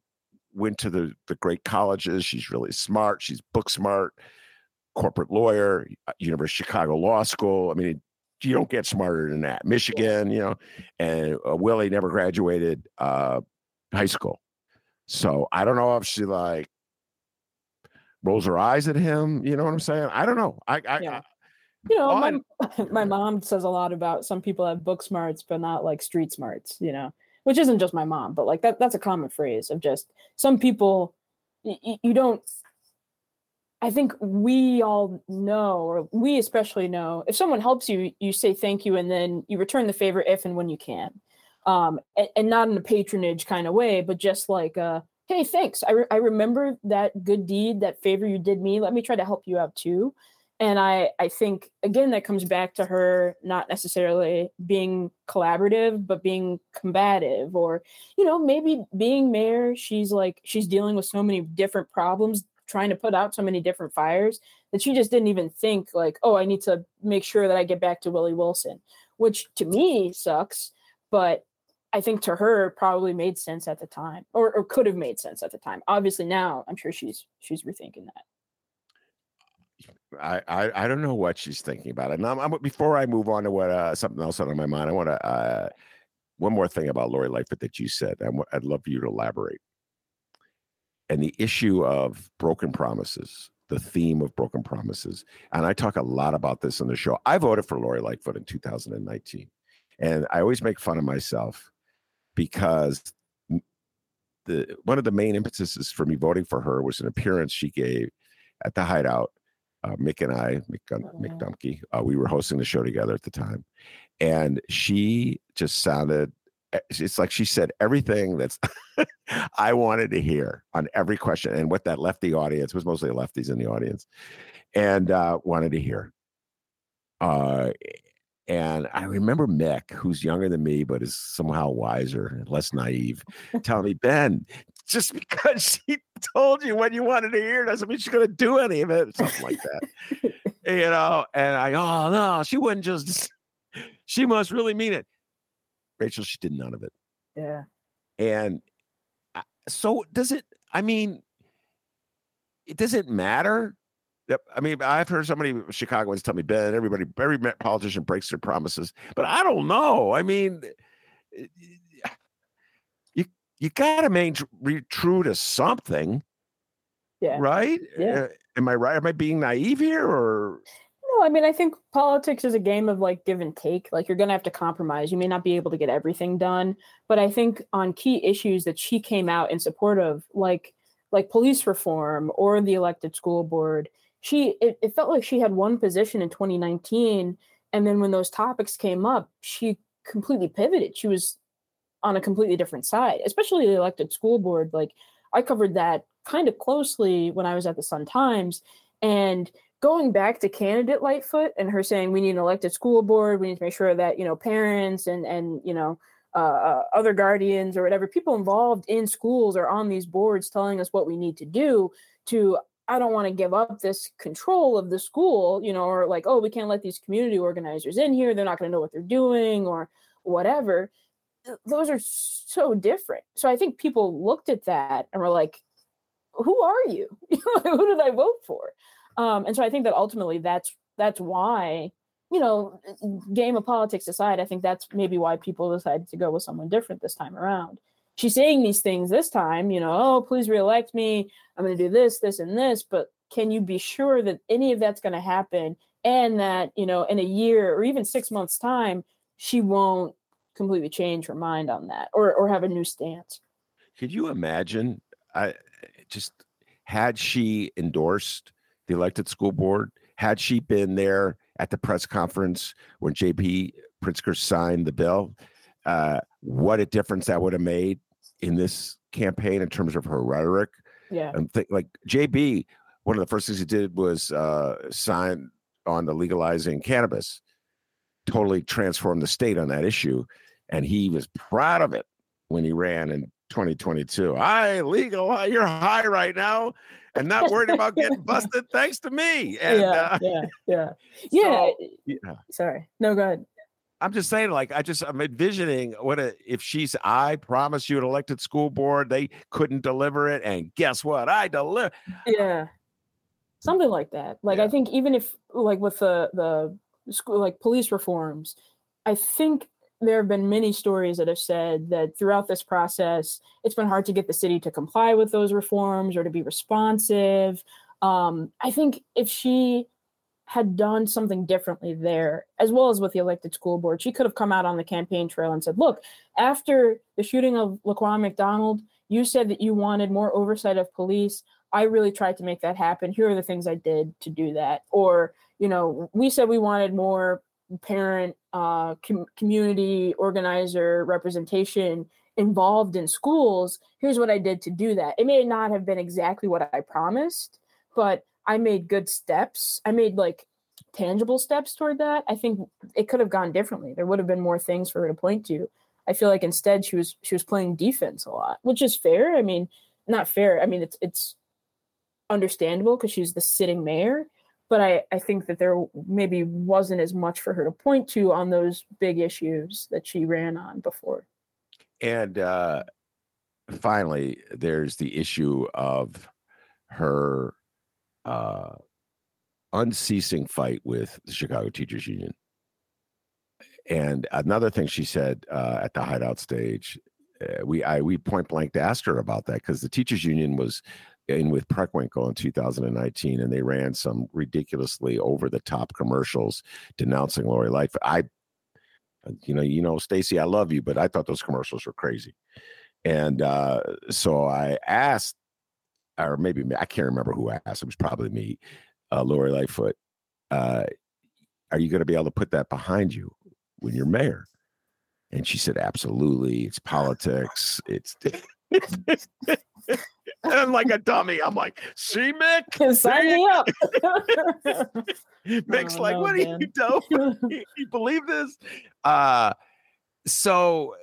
[SPEAKER 2] went to the the great colleges. She's really smart. She's book smart corporate lawyer, uh, University of Chicago Law School. I mean, you don't get smarter than that. Michigan, you know, and uh, Willie never graduated uh, high school. So I don't know if she like rolls her eyes at him. You know what I'm saying? I don't know. I, I,
[SPEAKER 3] yeah. I you know, my, my mom says a lot about some people have book smarts, but not like street smarts, you know, which isn't just my mom, but like that, that's a common phrase of just some people, y- you don't I think we all know, or we especially know, if someone helps you, you say thank you and then you return the favor if and when you can. Um, and, and not in a patronage kind of way, but just like, uh, hey, thanks. I, re- I remember that good deed, that favor you did me. Let me try to help you out too. And I, I think, again, that comes back to her not necessarily being collaborative, but being combative, or, you know, maybe being mayor, she's like, she's dealing with so many different problems trying to put out so many different fires that she just didn't even think like, oh, I need to make sure that I get back to Willie Wilson, which to me sucks, but I think to her probably made sense at the time, or, or could have made sense at the time. Obviously now I'm sure she's she's rethinking that.
[SPEAKER 2] I, I, I don't know what she's thinking about it. Now, I'm, before I move on to what uh, something else on my mind, I want to uh, one more thing about Lori Lightfoot that you said. I'd love for you to elaborate and the issue of broken promises, the theme of broken promises. And I talk a lot about this on the show. I voted for Lori Lightfoot in 2019. And I always make fun of myself because the one of the main impetuses for me voting for her was an appearance she gave at the hideout. Uh, Mick and I, Mick, Mick Dumke, uh, we were hosting the show together at the time. And she just sounded Eh, it's like she said everything that's I wanted to hear on every question. And what that lefty audience was mostly lefties in the audience and uh, wanted to hear. Uh, and I remember Mick, who's younger than me, but is somehow wiser and less naive, telling me, Ben, just because she told you what you wanted to hear doesn't mean she's going to do any of it. Something like that. you know, and I, oh, no, she wouldn't just, she must really mean it. Rachel, she did none of it.
[SPEAKER 3] Yeah.
[SPEAKER 2] And uh, so does it, I mean, it does it matter Yep. I mean, I've heard so many Chicagoans tell me, Ben, everybody, every politician breaks their promises, but I don't know. I mean, eh, you you got to remain true to something.
[SPEAKER 3] Yeah.
[SPEAKER 2] Right.
[SPEAKER 3] Yeah.
[SPEAKER 2] Uh, am I right? Am I being naive here, or?
[SPEAKER 3] No, I mean, I think politics is a game of like give and take. Like you're going to have to compromise. You may not be able to get everything done, but I think on key issues that she came out in support of, like like police reform or the elected school board she it, it felt like she had one position in 2019 and then when those topics came up she completely pivoted. She was on a completely different side especially the elected school board. Like i covered that kind of closely when i was at the sun times and going back to candidate lightfoot and her saying we need an elected school board. We need to make sure that you know parents and and you know uh, uh, other guardians or whatever people involved in schools are on these boards telling us what we need to do to I don't want to give up this control of the school, you know, or like, oh, we can't let these community organizers in here. They're not going to know what they're doing or whatever. Those are so different. So I think people looked at that and were like, who are you? who did I vote for? Um, and so I think that ultimately that's that's why, you know, game of politics aside, I think that's maybe why people decided to go with someone different this time around she's saying these things this time, you know, oh, please reelect me. I'm going to do this, this, and this. But can you be sure that any of that's going to happen and that, you know, in a year or even six months' time, she won't completely change her mind on that or, or have a new stance?
[SPEAKER 2] Could you imagine? I just had she endorsed the elected school board, had she been there at the press conference when JB Pritzker signed the bill, uh, what a difference that would have made in this campaign in terms of her rhetoric.
[SPEAKER 3] Yeah.
[SPEAKER 2] And th- like JB, one of the first things he did was uh, sign on the legalizing cannabis, totally transformed the state on that issue. And he was proud of it when he ran in 2022. I legal, you're high right now and not worried about getting busted thanks to me. And,
[SPEAKER 3] yeah, uh, yeah, yeah, yeah. So, yeah. Sorry. No, go ahead.
[SPEAKER 2] I'm just saying, like, I just I'm envisioning what a, if she's I promise you an elected school board, they couldn't deliver it, and guess what? I deliver.
[SPEAKER 3] Yeah, something like that. Like, yeah. I think even if like with the the school like police reforms, I think there have been many stories that have said that throughout this process, it's been hard to get the city to comply with those reforms or to be responsive. Um, I think if she had done something differently there, as well as with the elected school board. She could have come out on the campaign trail and said, look, after the shooting of Laquan McDonald, you said that you wanted more oversight of police. I really tried to make that happen. Here are the things I did to do that. Or, you know, we said we wanted more parent, uh, com- community organizer representation involved in schools. Here's what I did to do that. It may not have been exactly what I promised, but I made good steps. I made like tangible steps toward that. I think it could have gone differently. There would have been more things for her to point to. I feel like instead she was she was playing defense a lot, which is fair. I mean, not fair. I mean, it's it's understandable because she's the sitting mayor, but I I think that there maybe wasn't as much for her to point to on those big issues that she ran on before.
[SPEAKER 2] And uh finally, there's the issue of her uh, unceasing fight with the Chicago Teachers Union. And another thing she said uh, at the hideout stage, uh, we I we point blank asked her about that because the teachers union was in with Preckwinkle in 2019, and they ran some ridiculously over the top commercials denouncing Lori Lightfoot. I, you know, you know, Stacy, I love you, but I thought those commercials were crazy, and uh, so I asked or maybe I can't remember who asked. It was probably me, uh, Lori Lightfoot. Uh, are you going to be able to put that behind you when you're mayor? And she said, absolutely. It's politics. It's. I'm like a dummy. I'm like, see, Mick,
[SPEAKER 3] sign me up.
[SPEAKER 2] Mick's oh, like, no, what man. are you doing? you believe this? Uh, so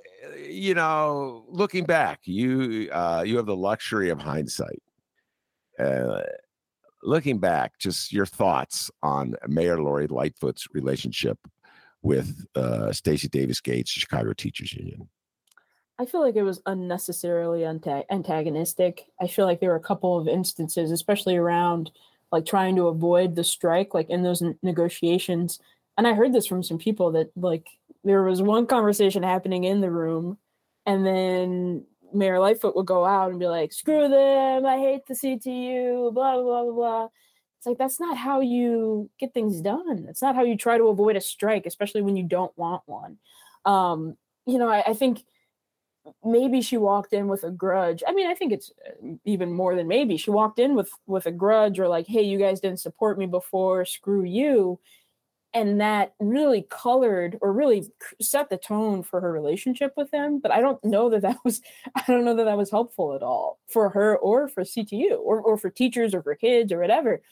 [SPEAKER 2] you know, looking back, you uh, you have the luxury of hindsight. Uh, looking back, just your thoughts on Mayor Lori Lightfoot's relationship with uh, Stacy Davis Gates, Chicago Teachers Union.
[SPEAKER 3] I feel like it was unnecessarily antagonistic. I feel like there were a couple of instances, especially around like trying to avoid the strike, like in those negotiations. And I heard this from some people that like there was one conversation happening in the room, and then Mayor Lightfoot would go out and be like, "Screw them! I hate the CTU." Blah blah blah blah. It's like that's not how you get things done. It's not how you try to avoid a strike, especially when you don't want one. Um, you know, I, I think maybe she walked in with a grudge. I mean, I think it's uh, even more than maybe. She walked in with with a grudge or like, "Hey, you guys didn't support me before, screw you." And that really colored or really set the tone for her relationship with him, but I don't know that that was I don't know that that was helpful at all for her or for CTU or or for teachers or for kids or whatever.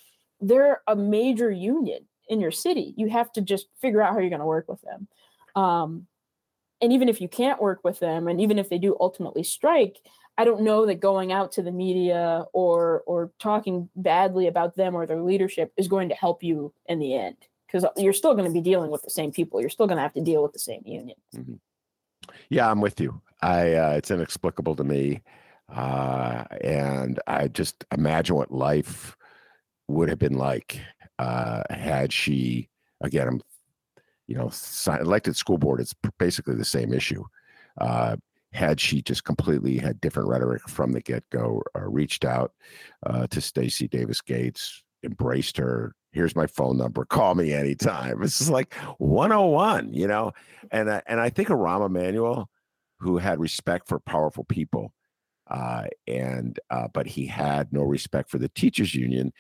[SPEAKER 3] They're a major union in your city. You have to just figure out how you're going to work with them. Um, and even if you can't work with them and even if they do ultimately strike i don't know that going out to the media or or talking badly about them or their leadership is going to help you in the end because you're still going to be dealing with the same people you're still going to have to deal with the same union mm-hmm.
[SPEAKER 2] yeah i'm with you i uh, it's inexplicable to me uh, and i just imagine what life would have been like uh, had she again i'm you know, elected school board, it's basically the same issue. Uh, had she just completely had different rhetoric from the get go, uh, reached out uh, to Stacy Davis Gates, embraced her. Here's my phone number. Call me anytime. This is like 101, you know. And uh, and I think of Rahm Emanuel, who had respect for powerful people, uh, and uh, but he had no respect for the teachers union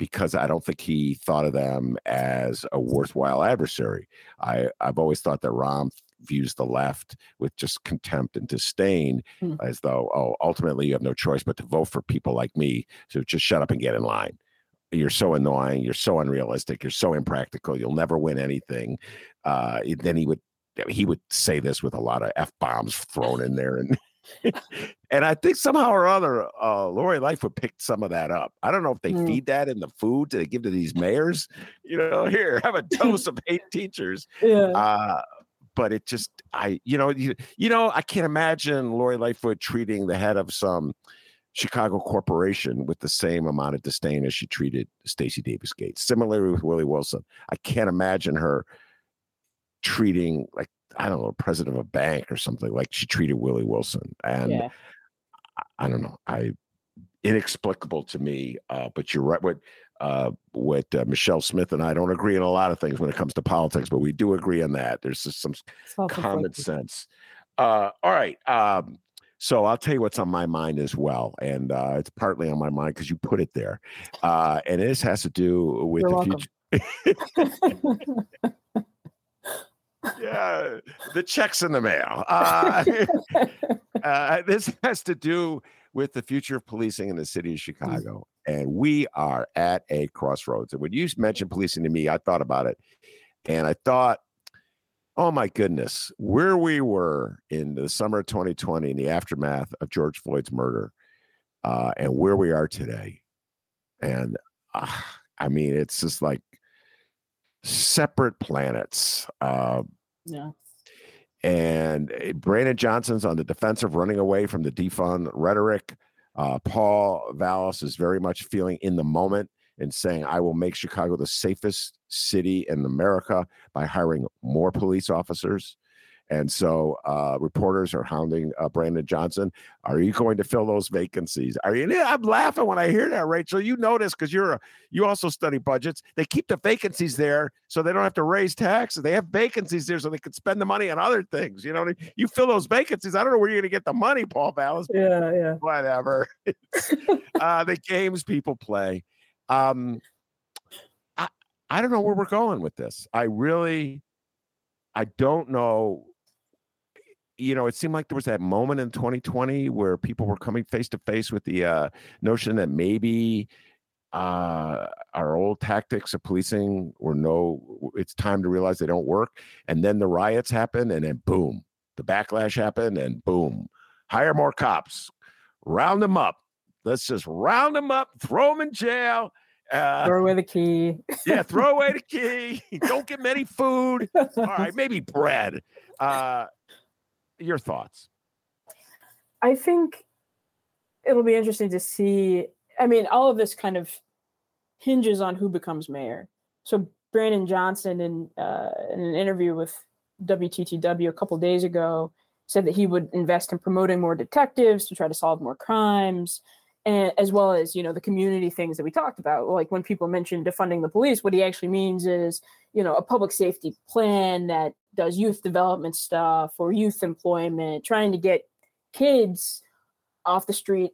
[SPEAKER 2] because I don't think he thought of them as a worthwhile adversary. I, I've always thought that Rahm views the left with just contempt and disdain, mm. as though, oh, ultimately you have no choice but to vote for people like me. So just shut up and get in line. You're so annoying. You're so unrealistic. You're so impractical. You'll never win anything. Uh, then he would he would say this with a lot of f bombs thrown in there, and and I think somehow or other, uh, Lori Lightfoot picked some of that up. I don't know if they mm. feed that in the food they give to these mayors. You know, here have a dose of hate teachers. Yeah. Uh, but it just, I, you know, you, you know, I can't imagine Lori Lightfoot treating the head of some Chicago corporation with the same amount of disdain as she treated Stacy Davis Gates. Similarly with Willie Wilson, I can't imagine her treating like I don't know, president of a bank or something like she treated Willie Wilson. And yeah. I, I, don't know, I inexplicable to me. Uh, but you're right. What uh, what uh, Michele Smith and I don't agree on a lot of things when it comes to politics, but we do agree on that. There's just some common sense. Uh, all right. Um, so I'll tell you what's on my mind as well, and uh, it's partly on my mind because you put it there, uh, and this has to do with You're the welcome. future. yeah, the checks in the mail. Uh, uh, this has to do with the future of policing in the city of mm. Chicago. And we are at a crossroads. And when you mentioned policing to me, I thought about it. And I thought, oh my goodness, where we were in the summer of 2020 in the aftermath of George Floyd's murder uh, and where we are today. And uh, I mean, it's just like separate planets. Uh, yeah. And eh, Brandon Johnson's on the defensive, running away from the defund rhetoric. Uh, Paul Vallas is very much feeling in the moment and saying, I will make Chicago the safest city in America by hiring more police officers. And so uh, reporters are hounding uh, Brandon Johnson. Are you going to fill those vacancies? Are you? I'm laughing when I hear that, Rachel. You notice because you're a, you also study budgets. They keep the vacancies there so they don't have to raise taxes. They have vacancies there so they can spend the money on other things. You know, you fill those vacancies. I don't know where you're going to get the money, Paul Vallas.
[SPEAKER 3] Yeah, yeah.
[SPEAKER 2] Whatever. uh, the games people play. Um, I I don't know where we're going with this. I really, I don't know you know, it seemed like there was that moment in 2020 where people were coming face to face with the uh, notion that maybe uh, our old tactics of policing were no, it's time to realize they don't work. And then the riots happened, and then boom, the backlash happened, and boom, hire more cops, round them up. Let's just round them up, throw them in jail.
[SPEAKER 3] Uh, throw away the key.
[SPEAKER 2] yeah, throw away the key. Don't get many food. All right, maybe bread. Uh, your thoughts?
[SPEAKER 3] I think it'll be interesting to see. I mean, all of this kind of hinges on who becomes mayor. So Brandon Johnson, in, uh, in an interview with WTTW a couple days ago, said that he would invest in promoting more detectives to try to solve more crimes, and as well as you know the community things that we talked about. Like when people mentioned defunding the police, what he actually means is you know a public safety plan that does youth development stuff or youth employment, trying to get kids off the street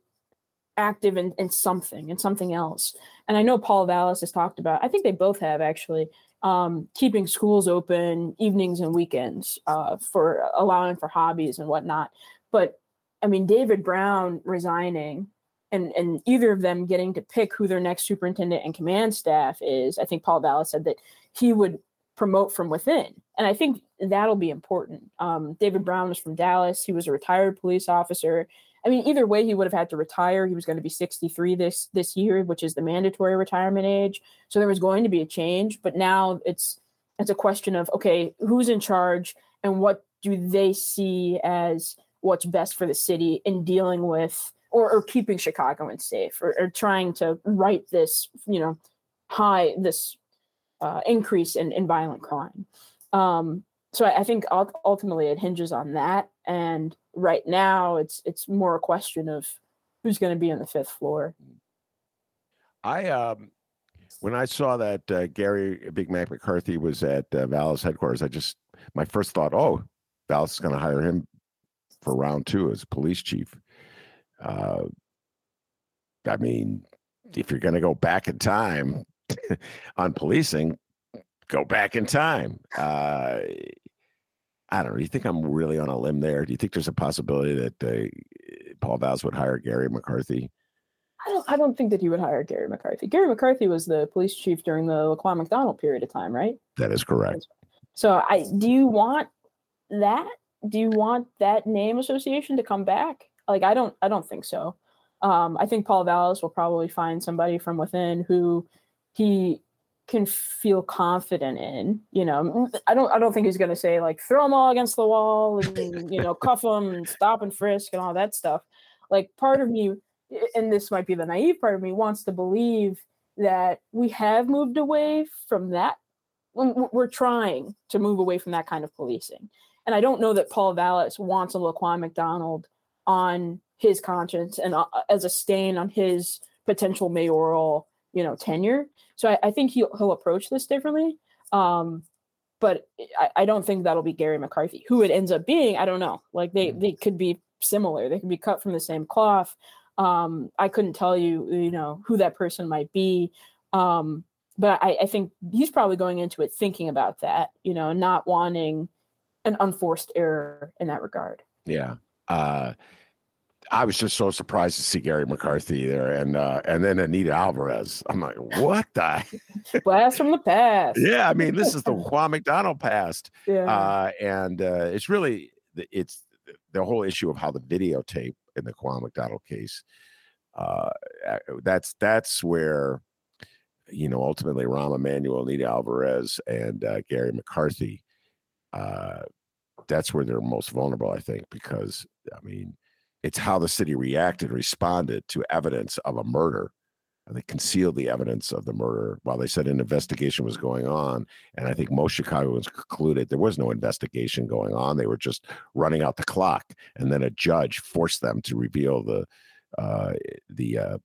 [SPEAKER 3] active in, in something and something else. And I know Paul Vallas has talked about, I think they both have actually, um, keeping schools open evenings and weekends uh, for allowing for hobbies and whatnot. But I mean, David Brown resigning and, and either of them getting to pick who their next superintendent and command staff is, I think Paul Vallas said that he would promote from within. And I think that'll be important. Um, David Brown was from Dallas. He was a retired police officer. I mean, either way, he would have had to retire. He was going to be 63 this this year, which is the mandatory retirement age. So there was going to be a change, but now it's it's a question of okay, who's in charge and what do they see as what's best for the city in dealing with or, or keeping Chicagoans safe or, or trying to right this, you know, high this uh, increase in, in violent crime. Um, so I, I think ultimately it hinges on that. And right now, it's it's more a question of who's going to be on the fifth floor.
[SPEAKER 2] I um, when I saw that uh, Garry Big Mac McCarthy was at uh, Vallas headquarters, I just my first thought, oh, Vallas is going to hire him for round two as police chief. Uh, I mean, if you're going to go back in time on policing, go back in time. Uh, I don't know. Do you think I'm really on a limb there? Do you think there's a possibility that uh, Paul Vallas would hire Garry McCarthy?
[SPEAKER 3] I don't. I don't think that he would hire Garry McCarthy. Garry McCarthy was the police chief during the Laquan McDonald period of time, right?
[SPEAKER 2] That is correct.
[SPEAKER 3] So, I do you want that? Do you want that name association to come back? Like, I don't. I don't think so. Um, I think Paul Vallas will probably find somebody from within who he can feel confident in. You know, I don't I don't think he's going to say like throw them all against the wall and you know cuff them and stop and frisk and all that stuff. Like part of me, and this might be the naive part of me, wants to believe that we have moved away from that. We're trying to move away from that kind of policing, and I don't know that Paul Vallas wants a Laquan McDonald on his conscience and uh, as a stain on his potential mayoral you know tenure so I, I think he'll he'll approach this differently. Um, but I, I don't think that'll be Garry McCarthy. Who it ends up being, I don't know. Like they mm. they could be similar. They could be cut from the same cloth. Um, I couldn't tell you, you know, who that person might be. Um, but I, I think he's probably going into it thinking about that, you know, not wanting an unforced error in that regard.
[SPEAKER 2] Yeah. Uh, I was just so surprised to see Garry McCarthy there, and uh, and then Anita Alvarez. I'm like, what the
[SPEAKER 3] blast from the past?
[SPEAKER 2] Yeah, I mean, this is the Laquan McDonald past,
[SPEAKER 3] yeah.
[SPEAKER 2] Uh, and uh, it's really it's the whole issue of how the videotape in the Laquan McDonald case. Uh, that's that's where you know ultimately Rahm Emanuel, Anita Alvarez, and uh, Garry McCarthy. Uh, that's where they're most vulnerable, I think, because I mean it's how the city reacted, responded to evidence of a murder. And they concealed the evidence of the murder while they said an investigation was going on. And I think most Chicagoans concluded there was no investigation going on. They were just running out the clock. And then a judge forced them to reveal the uh, the uh,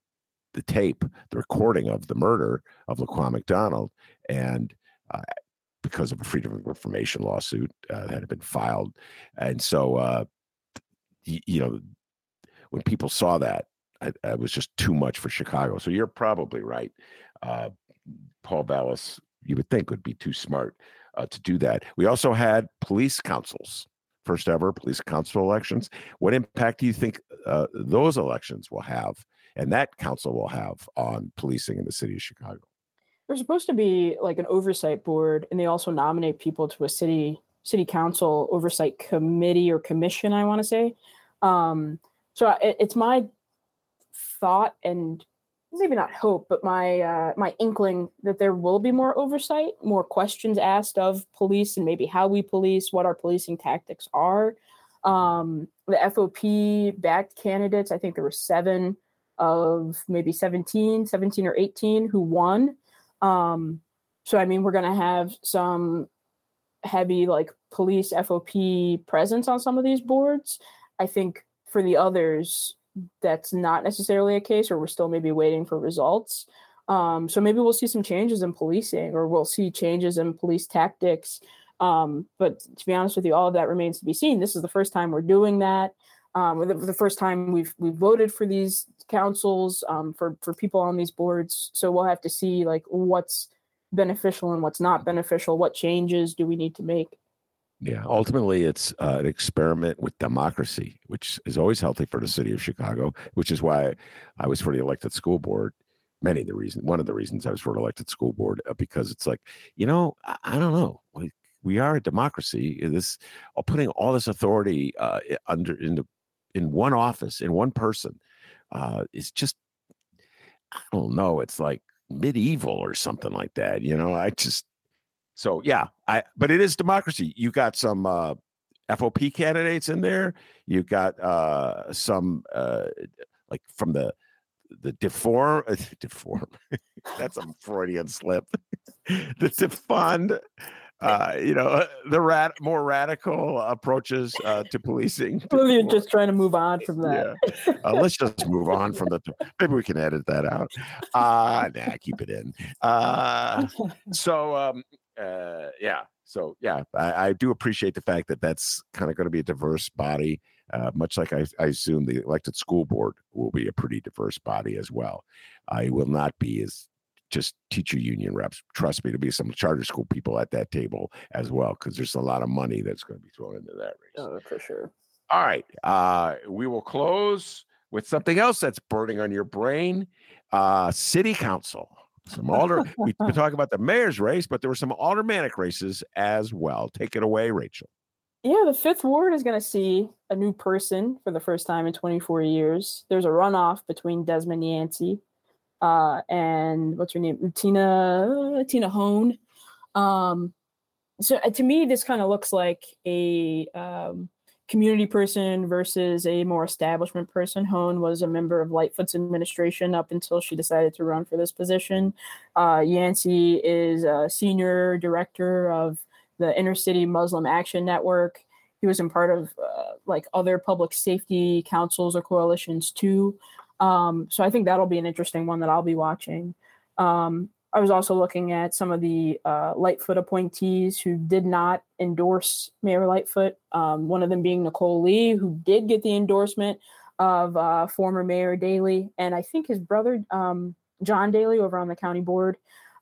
[SPEAKER 2] the tape, the recording of the murder of Laquan McDonald. And uh, because of a freedom of information lawsuit uh, that had been filed. And so, you know, when people saw that, it was just too much for Chicago. So you're probably right. Uh, Paul Vallas, you would think, would be too smart uh, to do that. We also had police councils, first ever police council elections. What impact do you think uh, those elections will have and that council will have on policing in the city of Chicago?
[SPEAKER 3] There's supposed to be like an oversight board, and they also nominate people to a city city council oversight committee or commission. I want to say. Um, so it, it's my thought and maybe not hope, but my uh, my inkling that there will be more oversight, more questions asked of police, and maybe how we police, what our policing tactics are. Um, the FOP backed candidates, I think there were seven, of maybe 17, 17 or 18 who won. Um, so, I mean, we're going to have some heavy like police FOP presence on some of these boards. I think for the others, that's not necessarily a case, or we're still maybe waiting for results. Um, so maybe we'll see some changes in policing, or we'll see changes in police tactics. Um, but to be honest with you, all of that remains to be seen. This is the first time we're doing that. Um, the, the first time we've we've voted for these councils um, for for people on these boards. So we'll have to see like what's beneficial and what's not beneficial. What changes do we need to make?
[SPEAKER 2] Yeah, ultimately, it's uh, an experiment with democracy, which is always healthy for the city of Chicago. Which is why I was for the elected school board. Many of the reasons, one of the reasons I was for the elected school board, uh, because it's like, you know, I, I don't know, we, we are a democracy. This, uh, putting all this authority uh, under in the in one office in one person uh, is just, I don't know. It's like medieval or something like that. You know, I just so yeah, I but it is democracy. You got some uh FOP candidates in there. You got uh some uh like from the the deform deform that's a Freudian slip. the defund uh, you know, uh, the rat more radical approaches uh, to policing.
[SPEAKER 3] Well, you're just trying to move on from that.
[SPEAKER 2] Yeah. Uh, let's just move on from the. Maybe we can edit that out. Uh, nah, keep it in. Uh, so, um, uh, yeah. So, yeah, I, I do appreciate the fact that that's kind of going to be a diverse body. Uh, much like I, I, assume the elected school board will be a pretty diverse body as well. I will not be as just teacher union reps. Trust me, to be some charter school people at that table as well, because there's a lot of money that's going to be thrown into that race.
[SPEAKER 3] Oh, for sure.
[SPEAKER 2] All right. Uh, we will close with something else that's burning on your brain. Uh, city council. Some alder. We've been talking about the mayor's race, but there were some aldermanic races as well. Take it away, Rachel.
[SPEAKER 3] Yeah, the fifth ward is going to see a new person for the first time in 24 years. There's a runoff between Desmond Yancy uh, and what's her name, Tina Tina Hone. Um, so uh, to me, this kind of looks like a um, community person versus a more establishment person. Hone was a member of Lightfoot's administration up until she decided to run for this position. Uh, Yancy is a senior director of the Inner City Muslim Action Network. He was in part of uh, like other public safety councils or coalitions too. Um, so I think that'll be an interesting one that I'll be watching. Um, I was also looking at some of the uh, Lightfoot appointees who did not endorse Mayor Lightfoot. Um, one of them being Nicole Lee, who did get the endorsement of uh, former Mayor Daley, and I think his brother um, John Daley over on the county board.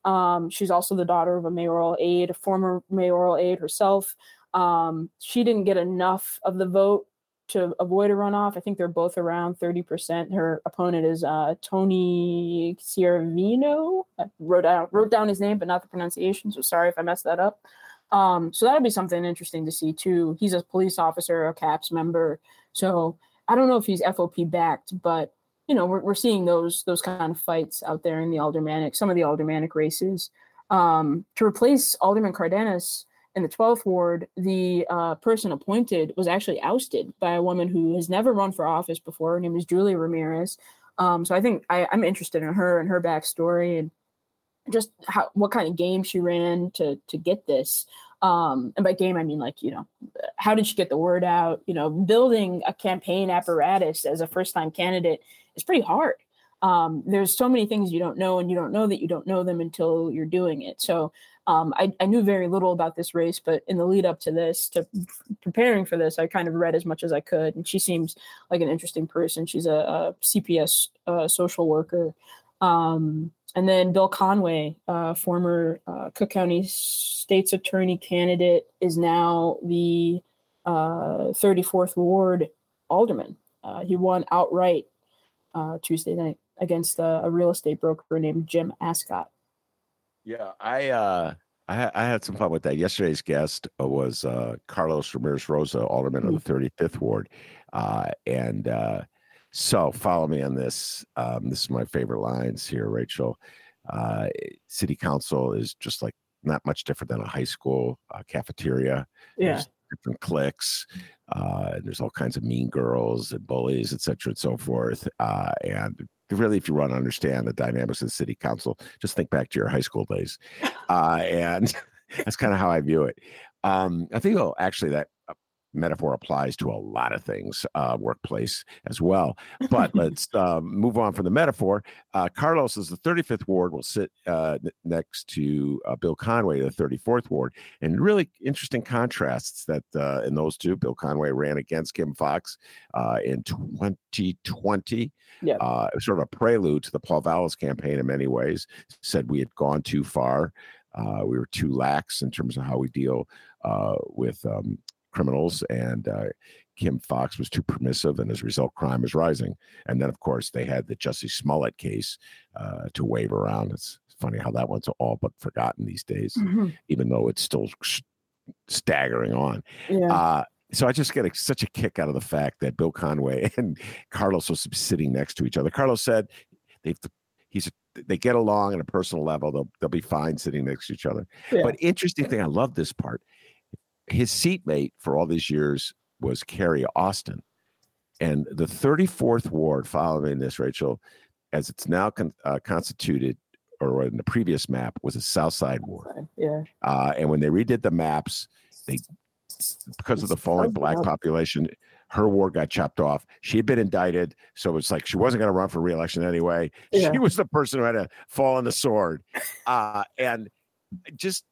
[SPEAKER 3] Um, she's also the daughter of a mayoral aide, a former mayoral aide herself. Um, she didn't get enough of the vote to avoid a runoff. I think they're both around 30%. Her opponent is uh, Tony Ciervino. I wrote out wrote down his name, but not the pronunciation. So sorry if I messed that up. Um, so that'll be something interesting to see too. He's a police officer, a CAPS member. So I don't know if he's FOP backed, but you know we're, we're seeing those those kind of fights out there in the aldermanic, some of the aldermanic races. Um, to replace Alderman Cardenas, in the 12th ward, the uh, person appointed was actually ousted by a woman who has never run for office before. Her name is Julia Ramirez. Um, so I think I, am interested in her and her backstory and just how what kind of game she ran to to get this. Um, and by game, I mean like you know, how did she get the word out? You know, building a campaign apparatus as a first time candidate is pretty hard. Um, there's so many things you don't know, and you don't know that you don't know them until you're doing it. So um, I, I, knew very little about this race, but in the lead up to this, to preparing for this, I kind of read as much as I could. And she seems like an interesting person. She's a, a CPS uh, social worker. Um, and then Bill Conway, uh, former uh, Cook County State's Attorney candidate, is now the 34th uh, Ward alderman. Uh, he won outright Tuesday night against a real estate broker named Jim Ascott.
[SPEAKER 2] Yeah, I uh I, I had some fun with that. Yesterday's guest uh, was uh, Carlos Ramirez Rosa, alderman of the 35th mm-hmm. ward, uh, and uh, so follow me on this. Um, this is my favorite lines here, Rachel. Uh, city council is just like not much different than a high school uh, cafeteria.
[SPEAKER 3] Yeah. There's
[SPEAKER 2] different cliques. Uh, there's all kinds of mean girls and bullies, et cetera, and so forth. Uh, and really, if you want to understand the dynamics of the city council, just think back to your high school days, uh, and that's kind of how I view it. Um, I think, oh, actually, that metaphor applies to a lot of things, uh, workplace as well. But let's uh, move on from the metaphor. Uh, Carlos is the 35th ward will sit uh, n- next to uh, Bill Conway, the 34th ward, and really interesting contrasts that uh, in those two. Bill Conway ran against Kim Foxx in 2020.
[SPEAKER 3] Yeah.
[SPEAKER 2] it was sort of a prelude to the Paul Vallas campaign in many ways. Said we had gone too far. we were too lax in terms of how we deal with um, criminals, and uh, Kim Foxx was too permissive, and as a result, crime is rising. And then, of course, they had the Jussie Smollett case uh, to wave around. It's funny how that one's all but forgotten these days,
[SPEAKER 3] Mhm.
[SPEAKER 2] even though it's still staggering on.
[SPEAKER 3] Yeah.
[SPEAKER 2] Uh, so I just get a, such a kick out of the fact that Bill Conway and Carlos was sitting next to each other. Carlos said they've he's they get along on a personal level. They'll they'll be fine sitting next to each other.
[SPEAKER 3] Yeah.
[SPEAKER 2] But interesting thing, I love this part. His seatmate for all these years was Carrie Austin, and the 34th ward following this, Rachel, as it's now con- uh, constituted, or in the previous map, was a South Side ward.
[SPEAKER 3] yeah.
[SPEAKER 2] Uh, and when they redid the maps, they because of the falling black population, her ward got chopped off. She had been indicted, so it's like she wasn't going to run for reelection anyway.
[SPEAKER 3] Yeah.
[SPEAKER 2] She was the person who had to fall on the sword, uh, and just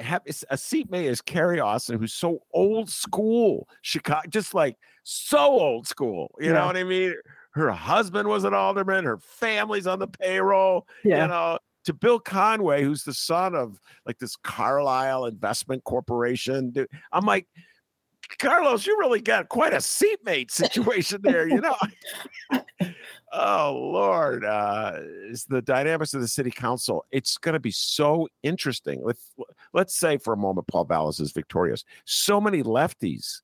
[SPEAKER 2] have a seatmate is Carrie Austin, who's so old school, Chicago, just like so old school. You know what I mean? Her husband was an alderman. Her family's on the payroll
[SPEAKER 3] Yeah.
[SPEAKER 2] you know, to Bill Conway, who's the son of like this Carlyle Investment Corporation. Dude, I'm like, Carlos, you really got quite a seatmate situation there, you know. oh Lord, uh, it's the dynamics of the city council. It's going to be so interesting. Let's let's say for a moment, Paul Vallas is victorious. So many lefties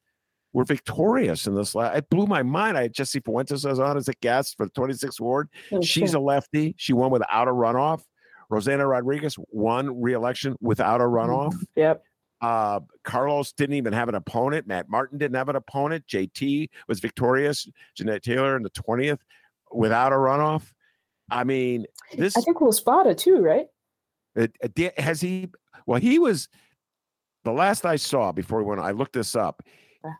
[SPEAKER 2] were victorious in this. La- it blew my mind. I had Jessie Fuentes was on as a guest for the 26th ward. She's a lefty. She won without a runoff. Rossana Rodriguez won re-election without a runoff.
[SPEAKER 3] Yep.
[SPEAKER 2] Uh, Carlos didn't even have an opponent. Matt Martin didn't have an opponent. JT was victorious. Jeanette Taylor in the 20th without a runoff. I mean, this
[SPEAKER 3] I think Will Spada too, right?
[SPEAKER 2] it, it has he well he was the last i saw before when i looked this up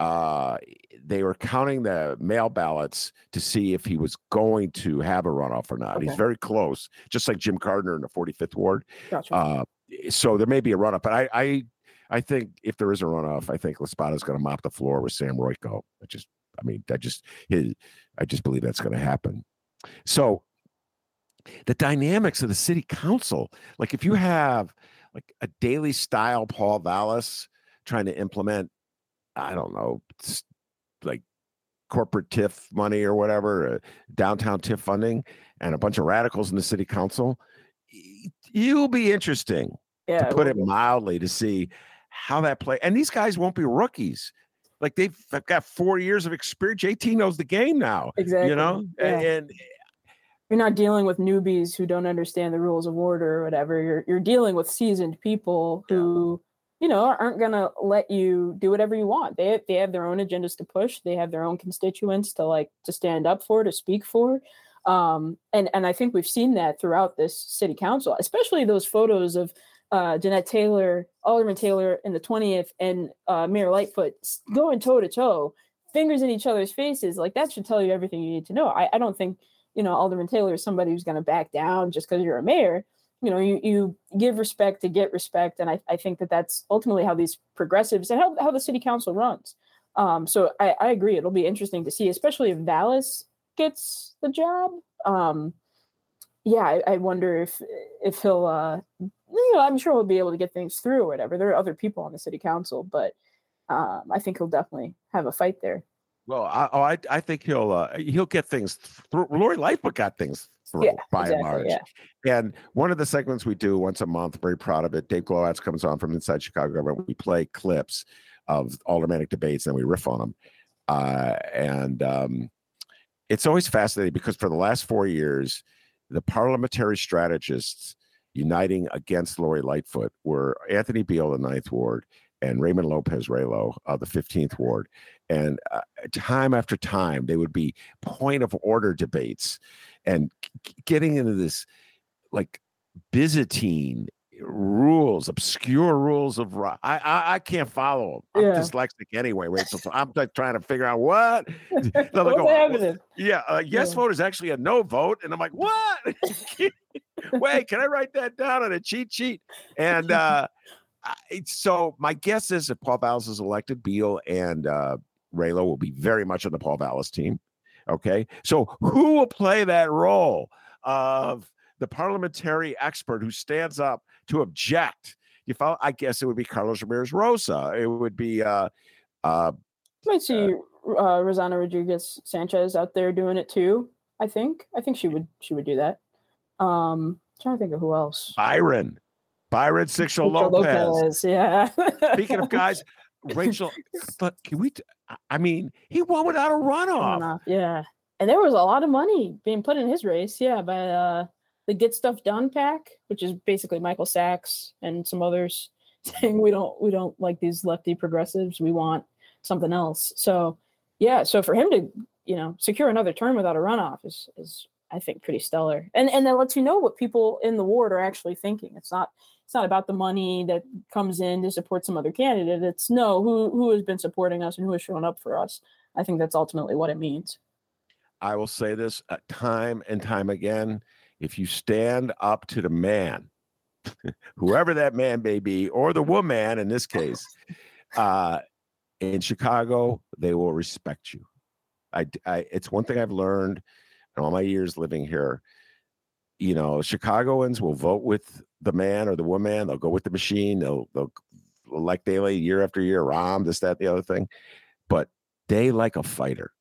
[SPEAKER 2] uh they were counting the mail ballots to see if he was going to have a runoff or not he's very close just like jim gardiner in the 45th ward
[SPEAKER 3] Gotcha.
[SPEAKER 2] uh so there may be a runoff but i i i think if there is a runoff i think La Spata is going to mop the floor with sam royko. I just i mean i just his i just believe that's going to happen. So the dynamics of the city council like if you have like a daily style paul vallas trying to implement i don't know like corporate tiff money or whatever uh, downtown tiff funding and a bunch of radicals in the city council you'll be interesting
[SPEAKER 3] yeah.
[SPEAKER 2] to put it mildly to see how that play and these guys won't be rookies like they've got four years of experience jt knows the game now
[SPEAKER 3] Exactly.
[SPEAKER 2] you know
[SPEAKER 3] Yeah.
[SPEAKER 2] and, and
[SPEAKER 3] you're not dealing with newbies who don't understand the rules of order or whatever. You're you're dealing with seasoned people who, you know, aren't gonna let you do whatever you want. They they have their own agendas to push. They have their own constituents to like to stand up for, to speak for. Um, and and I think we've seen that throughout this city council, especially those photos of uh, Jeanette Taylor, Alderman Taylor in the 20th, and uh, Mayor Lightfoot going toe to toe, fingers in each other's faces. Like that should tell you everything you need to know. I, I don't think you know Alderman Taylor is somebody who's going to back down just because you're a mayor. You know, you you give respect to get respect, and I, I think that that's ultimately how these progressives and how, how the city council runs. Um, so I, I agree. It'll be interesting to see, especially if Vallas gets the job. Um, yeah, I, I wonder if if he'll. Uh, you know, I'm sure he'll be able to get things through or whatever. There are other people on the city council, but um, I think he'll definitely have a fight there.
[SPEAKER 2] Well, I, oh, I, I think he'll uh, he'll get things. Through. Lori Lightfoot got things through
[SPEAKER 3] Yeah,
[SPEAKER 2] by
[SPEAKER 3] exactly,
[SPEAKER 2] and large.
[SPEAKER 3] yeah.
[SPEAKER 2] And one of the segments we do once a month, very proud of it. Dave Glowacz comes on from Inside Chicago Government. We play clips of aldermanic debates and we riff on them. Uh, and um, it's always fascinating because for the last four years, the parliamentary strategists uniting against Lori Lightfoot were Anthony Beale, the Ninth Ward, and Raymond Lopez Raylo of the 15th Ward. And uh, time after time, they would be point of order debates and getting into this like Byzantine rules, obscure rules of I I, I can't follow them. I'm yeah. dyslexic anyway, Rachel. So I'm like trying to figure out what.
[SPEAKER 3] What's go,
[SPEAKER 2] yeah, uh, yes yeah. vote is actually a no vote, and I'm like, what? Wait, can I write that down on a cheat sheet? And uh, so my guess is if Paul Vallas is elected, Beale and uh, Raylo will be very much on the Paul Vallas team. Okay, so who will play that role of the parliamentary expert who stands up to object? You follow? I guess it would be Carlos Ramirez Rosa. It would be. Uh, uh, you
[SPEAKER 3] might see uh, uh, Rossana Rodriguez Sanchez out there doing it too. I think. I think she would. She would do that. Um, I'm trying to think of who else.
[SPEAKER 2] Byron. Byron Sigcho Lopez. Lopez.
[SPEAKER 3] Yeah.
[SPEAKER 2] Speaking of guys, Rachel, but can we? T- I mean, he won without a runoff.
[SPEAKER 3] Yeah, and there was a lot of money being put in his race. Yeah, by uh, the Get Stuff Done PAC, which is basically Michael Sacks and some others saying we don't we don't like these lefty progressives. We want something else. So yeah, so for him to you know secure another term without a runoff is is I think pretty stellar. And and that lets you know what people in the ward are actually thinking. It's not it's not about the money that comes in to support some other candidate. It's no who who has been supporting us and who has shown up for us. I think that's ultimately what it means.
[SPEAKER 2] I will say this uh, time and time again: if you stand up to the man, whoever that man may be, or the woman in this case, uh, in Chicago, they will respect you. I, I, it's one thing I've learned in all my years living here, you know, Chicagoans will vote with the man or the woman. They'll go with the machine. They'll they'll elect Daley year after year, Rahm, this, that, the other thing. But they like a fighter.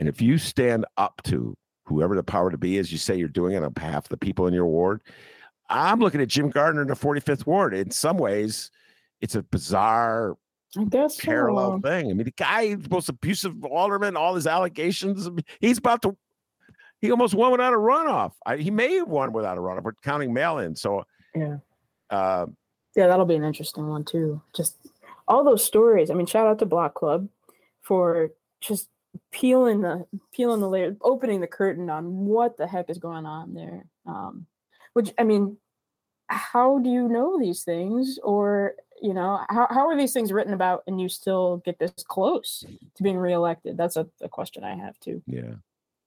[SPEAKER 2] And if you stand up to whoever the power to be is, you say you're doing it on behalf of the people in your ward. I'm looking at Jim Gardiner in the 45th ward. In some ways, it's a bizarre
[SPEAKER 3] I guess
[SPEAKER 2] parallel
[SPEAKER 3] so.
[SPEAKER 2] thing. I mean, the guy, most abusive alderman, all his allegations, he's about to. He almost won without a runoff. I, he may have won without a runoff, but counting mail-in. So,
[SPEAKER 3] yeah, uh, yeah, that'll be an interesting one too. Just all those stories. I mean, shout out to Block Club for just peeling the peeling the layer, opening the curtain on what the heck is going on there. Um, which I mean, how do you know these things, or you know how, how are these things written about and you still get this close to being reelected? That's a, a question i have too.
[SPEAKER 2] Yeah.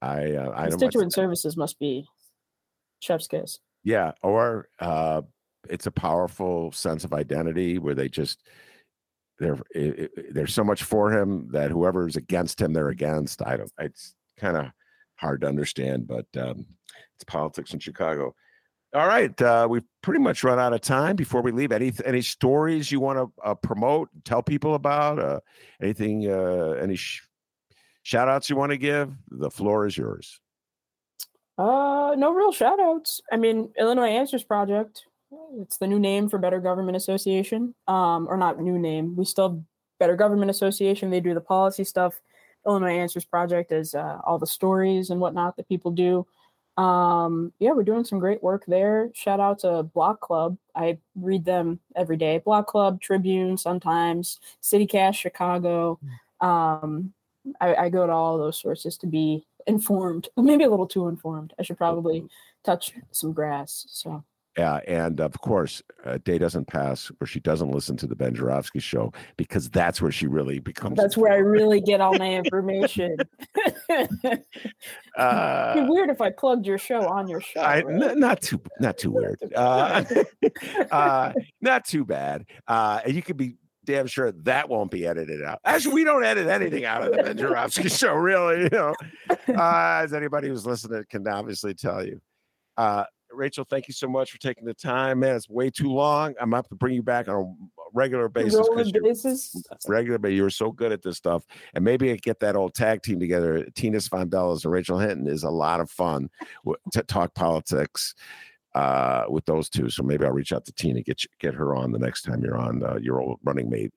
[SPEAKER 2] I uh, i
[SPEAKER 3] constituent services must be chef's kiss.
[SPEAKER 2] Yeah or uh it's a powerful sense of identity where they just it, there's so much for him that whoever's against him they're against i don't it's kind of hard to understand but um it's politics in chicago all right, uh, we've pretty much run out of time. Before we leave, any any stories you want to uh, promote, tell people about, uh, anything, uh, any sh- shout outs you want to give? The floor is yours.
[SPEAKER 3] Uh, no real shout outs. I mean, Illinois Answers Project. It's the new name for Better Government Association. Um, or not new name. We still Better Government Association. They do the policy stuff. Illinois Answers Project is uh, all the stories and whatnot that people do. Um yeah we're doing some great work there. Shout out to block club. I read them every day. Block club tribune sometimes city cast chicago. Um I, I go to all those sources to be informed. Maybe a little too informed. I should probably touch some grass so
[SPEAKER 2] yeah, and of course, a day doesn't pass where she doesn't listen to the Ben Joravsky show because that's where she really becomes.
[SPEAKER 3] That's where I really get all my information. uh, weird if I plugged your show on your show. I,
[SPEAKER 2] right? n- not too, not too weird. Uh, uh, not too bad. Uh, and you could be damn sure that won't be edited out. Actually, we don't edit anything out of the Ben Joravsky show, really. You know, uh, as anybody who's listening can obviously tell you. Uh, Rachel, thank you so much for taking the time, man. It's way too long. I'm gonna have to bring you back on a regular basis.
[SPEAKER 3] Regular basis.
[SPEAKER 2] Regular, but you're so good at this stuff. And maybe I get that old tag team together. Tina Sfondeles and Rachel Hinton is a lot of fun to talk politics uh, with those two. So maybe I'll reach out to Tina, get you, get her on the next time you're on uh, your old running mate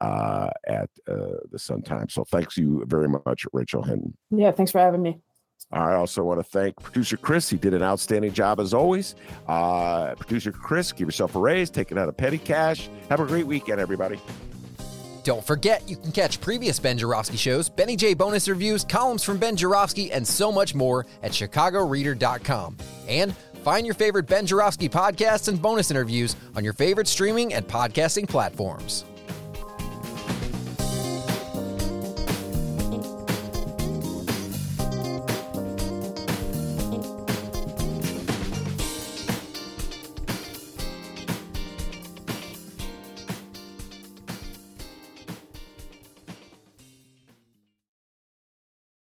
[SPEAKER 2] uh, at uh, the Sun Times. So thanks you very much, Rachel Hinton.
[SPEAKER 3] Yeah, thanks for having me.
[SPEAKER 2] I also want to thank producer Chris. He did an outstanding job as always. Uh, producer Chris, give yourself a raise, take it out of petty cash. Have a great weekend, everybody.
[SPEAKER 1] Don't forget, you can catch previous Ben Joravsky shows, Benny J bonus reviews, columns from Ben Joravsky, and so much more at chicagoreader.com. And find your favorite Ben Joravsky podcasts and bonus interviews on your favorite streaming and podcasting platforms.